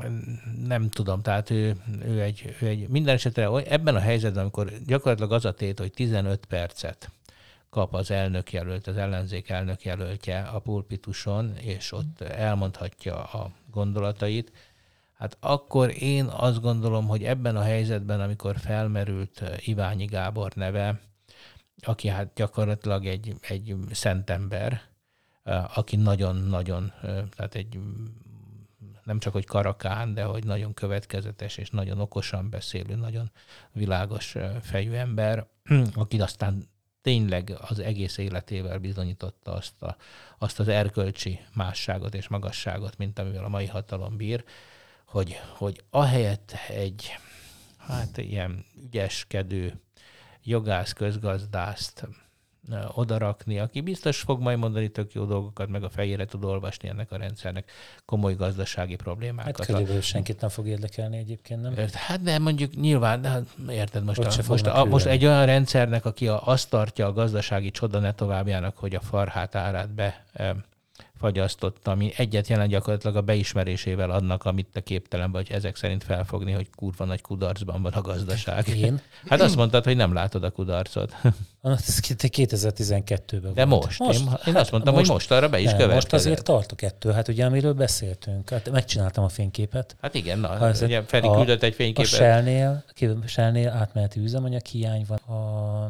Em, Nem tudom, tehát ő, ő, egy, ő egy minden esetre ebben a helyzetben, amikor gyakorlatilag az a tét, hogy 15 percet kap az elnök jelölt, az ellenzék elnök jelöltje a pulpituson, és ott elmondhatja a gondolatait, hát akkor én azt gondolom, hogy ebben a helyzetben, amikor felmerült eh, Iványi Gábor neve, aki hát gyakorlatilag egy, egy szentember, eh, aki nagyon-nagyon, eh, tehát egy nem csak hogy karakán, de hogy nagyon következetes és nagyon okosan beszélő, nagyon világos fejű ember, aki aztán tényleg az egész életével bizonyította azt, a, azt az erkölcsi másságot és magasságot, mint amivel a mai hatalom bír, hogy, hogy ahelyett egy hát ilyen ügyeskedő jogász, közgazdászt odarakni, aki biztos fog majd mondani tök jó dolgokat, meg a fejére tud olvasni ennek a rendszernek komoly gazdasági Hát problémákat. körülbelül senkit nem fog érdekelni egyébként, nem? Hát de mondjuk nyilván, de hát érted, most, a, most, a, most egy olyan rendszernek, aki a, azt tartja a gazdasági csoda ne továbbjának, hogy a farhát árát be fagyasztott, ami egyet jelent gyakorlatilag a beismerésével annak, amit te képtelen vagy ezek szerint felfogni, hogy kurva nagy kudarcban van a gazdaság. Én? Hát azt mondtad, hogy nem látod a kudarcot. Ez 2012-ben De volt. most. most én, én azt mondtam, most, hogy most arra be is nem, most következett. azért tart a kettő. Hát ugye, amiről beszéltünk. Hát megcsináltam a fényképet. Hát igen, na, Ha ugye Feri a- küldött egy A fényképet. Shell-nél, ki- Shell-nél átmeneti üzemanyag hiány van a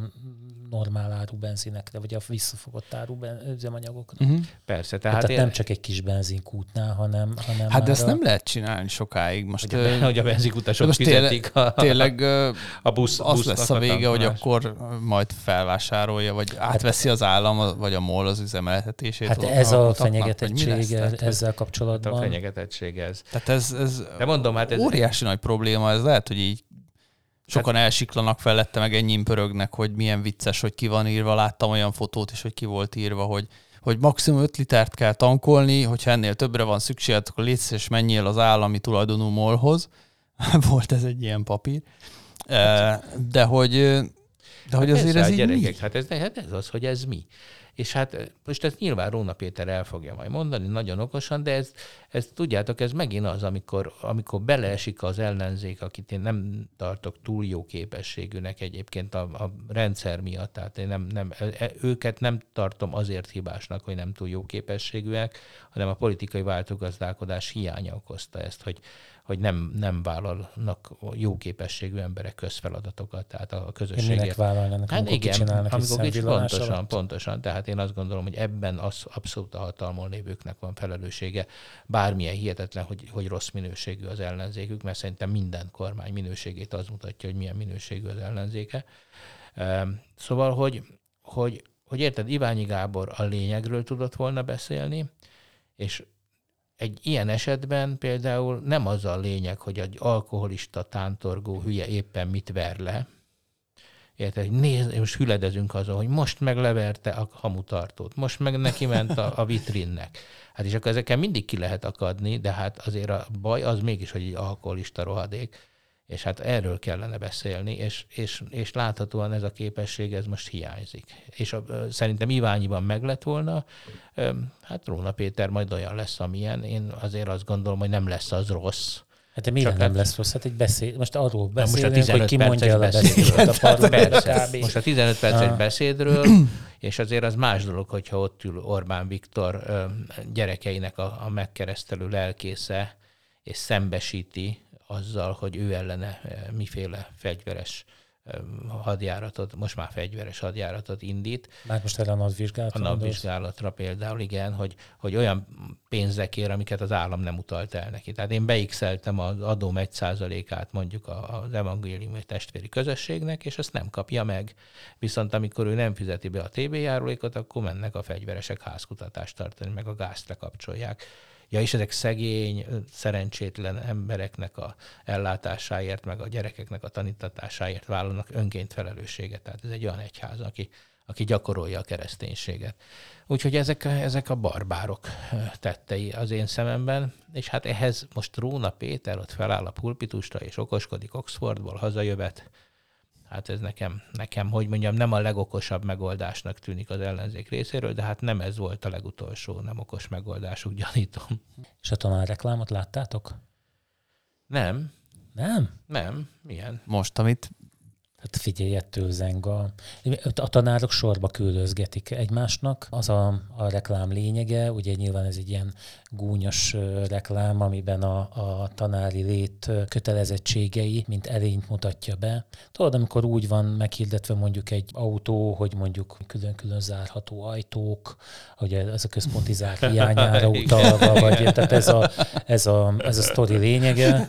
normál áru benzinekre, vagy a visszafogott áru ben- üzemanyagokra. Uh-huh. Persze, Tehát, tehát, Tehát nem csak egy kis benzinkútnál, hanem, hanem Hát de ezt a- nem lehet csinálni sokáig. Most, hogy a, hogy a benzikutasok most fizetik a, tényleg a busz, az lesz a vége, hogy tankolás. akkor majd felvásárolja, vagy átveszi az állam, a- vagy a MOL az üzemeltetését. Hát ott ez a lesz? fenyegetettség Tehát, hogy- ezzel Hát a kapcsolatban. fenyegetettség ez. Tehát ez, ez, De mondom, hát ez- óriási nagy probléma, ez lehet, hogy így sokan elsiklanak felette, meg ennyi pörögnek, hogy milyen vicces, hogy ki van írva. Láttam olyan fotót is, hogy ki volt írva, hogy hogy maximum 5 litert kell tankolni, hogyha ennél többre van szükség, akkor légy szíves, menjél az állami tulajdonú molhoz. Volt ez egy ilyen papír. Eh, De hogy, de hogy hát azért persze, ez a gyerekek, mi? hát ez, hát ez az, hogy ez mi. És hát most ezt nyilván Róna Péter el fogja majd mondani, nagyon okosan, de ez, ez tudjátok, ez megint az, amikor, amikor beleesik az ellenzék, akit én nem tartok túl jó képességűnek egyébként a, a rendszer miatt, tehát én nem, nem, e- őket nem tartom azért hibásnak, hogy nem túl jó képességűek, hanem a politikai váltogazdálkodás hiánya okozta ezt, hogy, hogy nem, nem vállalnak jó képességű emberek közfeladatokat, tehát a Én minek közösségért. vállalnának, Hát igen, kicsinálnak egy amikor szemvillanás pontosan, alatt? pontosan. Tehát én azt gondolom, hogy ebben az abszolút a hatalmon lévőknek van felelőssége. Bármilyen hihetetlen, hogy, hogy rossz minőségű az ellenzékük, mert szerintem minden kormány minőségét az mutatja, hogy milyen minőségű az ellenzéke. Ehm, Szóval, hogy, hogy, hogy érted, Iványi Gábor a lényegről tudott volna beszélni, és egy ilyen esetben például nem az a lényeg, hogy egy alkoholista, tántorgó hülye éppen mit ver le, Érted, hogy nézd, most hüledezünk azon, hogy most meg leverte a hamutartót, most meg neki ment a, a vitrinnek. Hát és akkor ezeken mindig ki lehet akadni, de hát azért a baj az mégis, hogy egy alkoholista rohadék. És hát erről kellene beszélni, és, és, és láthatóan ez a képesség, ez most hiányzik. És a, szerintem Iványiban meg lett volna, hát Róna Péter majd olyan lesz, amilyen. Én azért azt gondolom, hogy nem lesz az rossz, Hát de mire nem hát... lesz rossz? Hát egy beszéd, most arról beszélünk, most a hogy ki mondja el a parlamentben. Most a 15 perces ah. beszédről, és azért az más dolog, hogyha ott ül Orbán Viktor gyerekeinek a, a megkeresztelő lelkésze, és szembesíti azzal, hogy ő ellene miféle fegyveres hadjáratot, most már fegyveres hadjáratot indít. Már most erre a napvizsgálatra? A napvizsgálatra például, igen, hogy, hogy olyan pénzekért, amiket az állam nem utalt el neki. Tehát én beixeltem az adóm egy százalékát mondjuk az evangéliumi testvéri közösségnek, és azt nem kapja meg. Viszont amikor ő nem fizeti be a TB járulékot, akkor mennek a fegyveresek házkutatást tartani, meg a gázt lekapcsolják ja, és ezek szegény, szerencsétlen embereknek a ellátásáért, meg a gyerekeknek a tanítatásáért vállalnak önként felelősséget. Tehát ez egy olyan egyház, aki, aki gyakorolja a kereszténységet. Úgyhogy ezek, ezek a barbárok tettei az én szememben, és hát ehhez most Róna Péter ott feláll a pulpitusra, és okoskodik Oxfordból, hazajövet, Hát ez nekem, nekem, hogy mondjam, nem a legokosabb megoldásnak tűnik az ellenzék részéről, de hát nem ez volt a legutolsó nem okos megoldásuk, gyanítom. És a tanárreklámot láttátok? Nem. Nem? Nem. Milyen? Most, amit Hát figyelj, ettől zeng a... A tanárok sorba küldözgetik egymásnak. Az a, a reklám lényege, ugye nyilván ez egy ilyen gúnyos reklám, amiben a, a tanári lét kötelezettségei, mint erényt mutatja be. Tudod, amikor úgy van meghirdetve mondjuk egy autó, hogy mondjuk külön-külön zárható ajtók, hogy ez a központi zár hiányára utalva, vagy tehát ez a, ez a, ez a sztori lényege.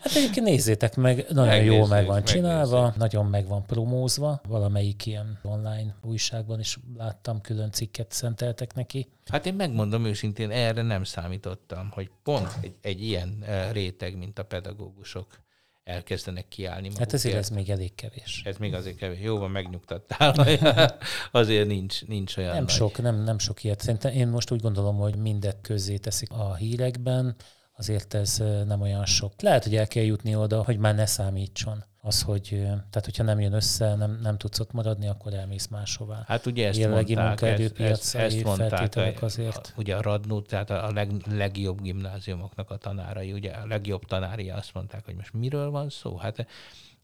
Hát egyébként nézzétek meg, nagyon Megnézzük, jól meg van csinálva, megnézzük nagyon meg van promózva, valamelyik ilyen online újságban is láttam, külön cikket szenteltek neki. Hát én megmondom őszintén, erre nem számítottam, hogy pont egy, egy ilyen eh, réteg, mint a pedagógusok elkezdenek kiállni magukért. Hát ezért ez még elég kevés. Ez még azért kevés. Jó, van, megnyugtattál. azért nincs, nincs olyan Nem nagy. sok, nem, nem sok ilyet. Szerintem én most úgy gondolom, hogy mindet közzé teszik a hírekben, azért ez nem olyan sok. Lehet, hogy el kell jutni oda, hogy már ne számítson az, hogy tehát hogyha nem jön össze, nem, nem tudsz ott maradni, akkor elmész máshová. Hát ugye ezt Jelenlegi mondták, ezt, ezt, ezt mondták, azért. ugye a Radnó, tehát a leg, legjobb gimnáziumoknak a tanárai, ugye a legjobb tanári azt mondták, hogy most miről van szó? Hát,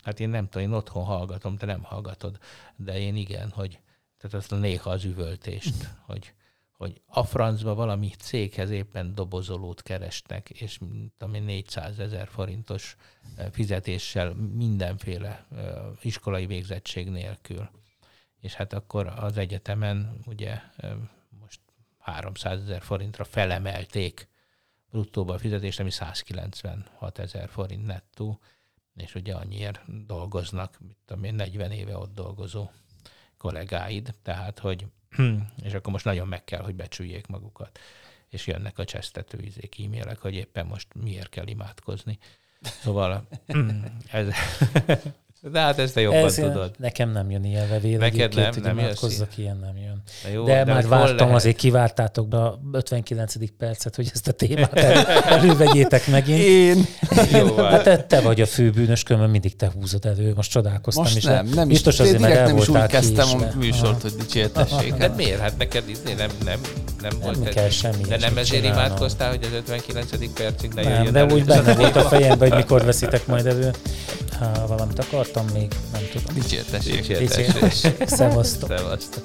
hát én nem tudom, én otthon hallgatom, te nem hallgatod, de én igen, hogy tehát azt a néha az üvöltést, hogy hogy a francba valami céghez éppen dobozolót kerestek, és ami 400 ezer forintos eh, fizetéssel mindenféle eh, iskolai végzettség nélkül. És hát akkor az egyetemen ugye eh, most 300 ezer forintra felemelték bruttóba a fizetést, ami 196 ezer forint nettó, és ugye annyiért dolgoznak, mit tudom én, 40 éve ott dolgozó kollégáid, tehát hogy és akkor most nagyon meg kell, hogy becsüljék magukat. És jönnek a csesztető izék e-mailek, hogy éppen most miért kell imádkozni. Szóval ez, de hát ezt te jobban ez tudod. Nekem nem jön ilyen levél. Neked nem, hogy nem imádkozzak, ilyen nem jön. Jó, de, de már vártam, azért kivártátok be a 59. percet, hogy ezt a témát el, elővegyétek megint. Én. Jó, hát te, te vagy a főbűnös, kömön mindig te húzod elő. Most csodálkoztam Most is. nem, nem biztos is, azért, mert nem is úgy kezdtem a műsort, hogy dicsértessék. De miért? Hát neked nem, nem, nem, nem volt kell semmi. De nem ezért imádkoztál, hogy az 59. percig ne jöjjön de úgy benne volt a fejemben, hogy mikor veszitek majd elő. Ha valamit akartam még, nem tudom. Dicsértessék. Dicsértessék. Szevasztok. Szevasztok.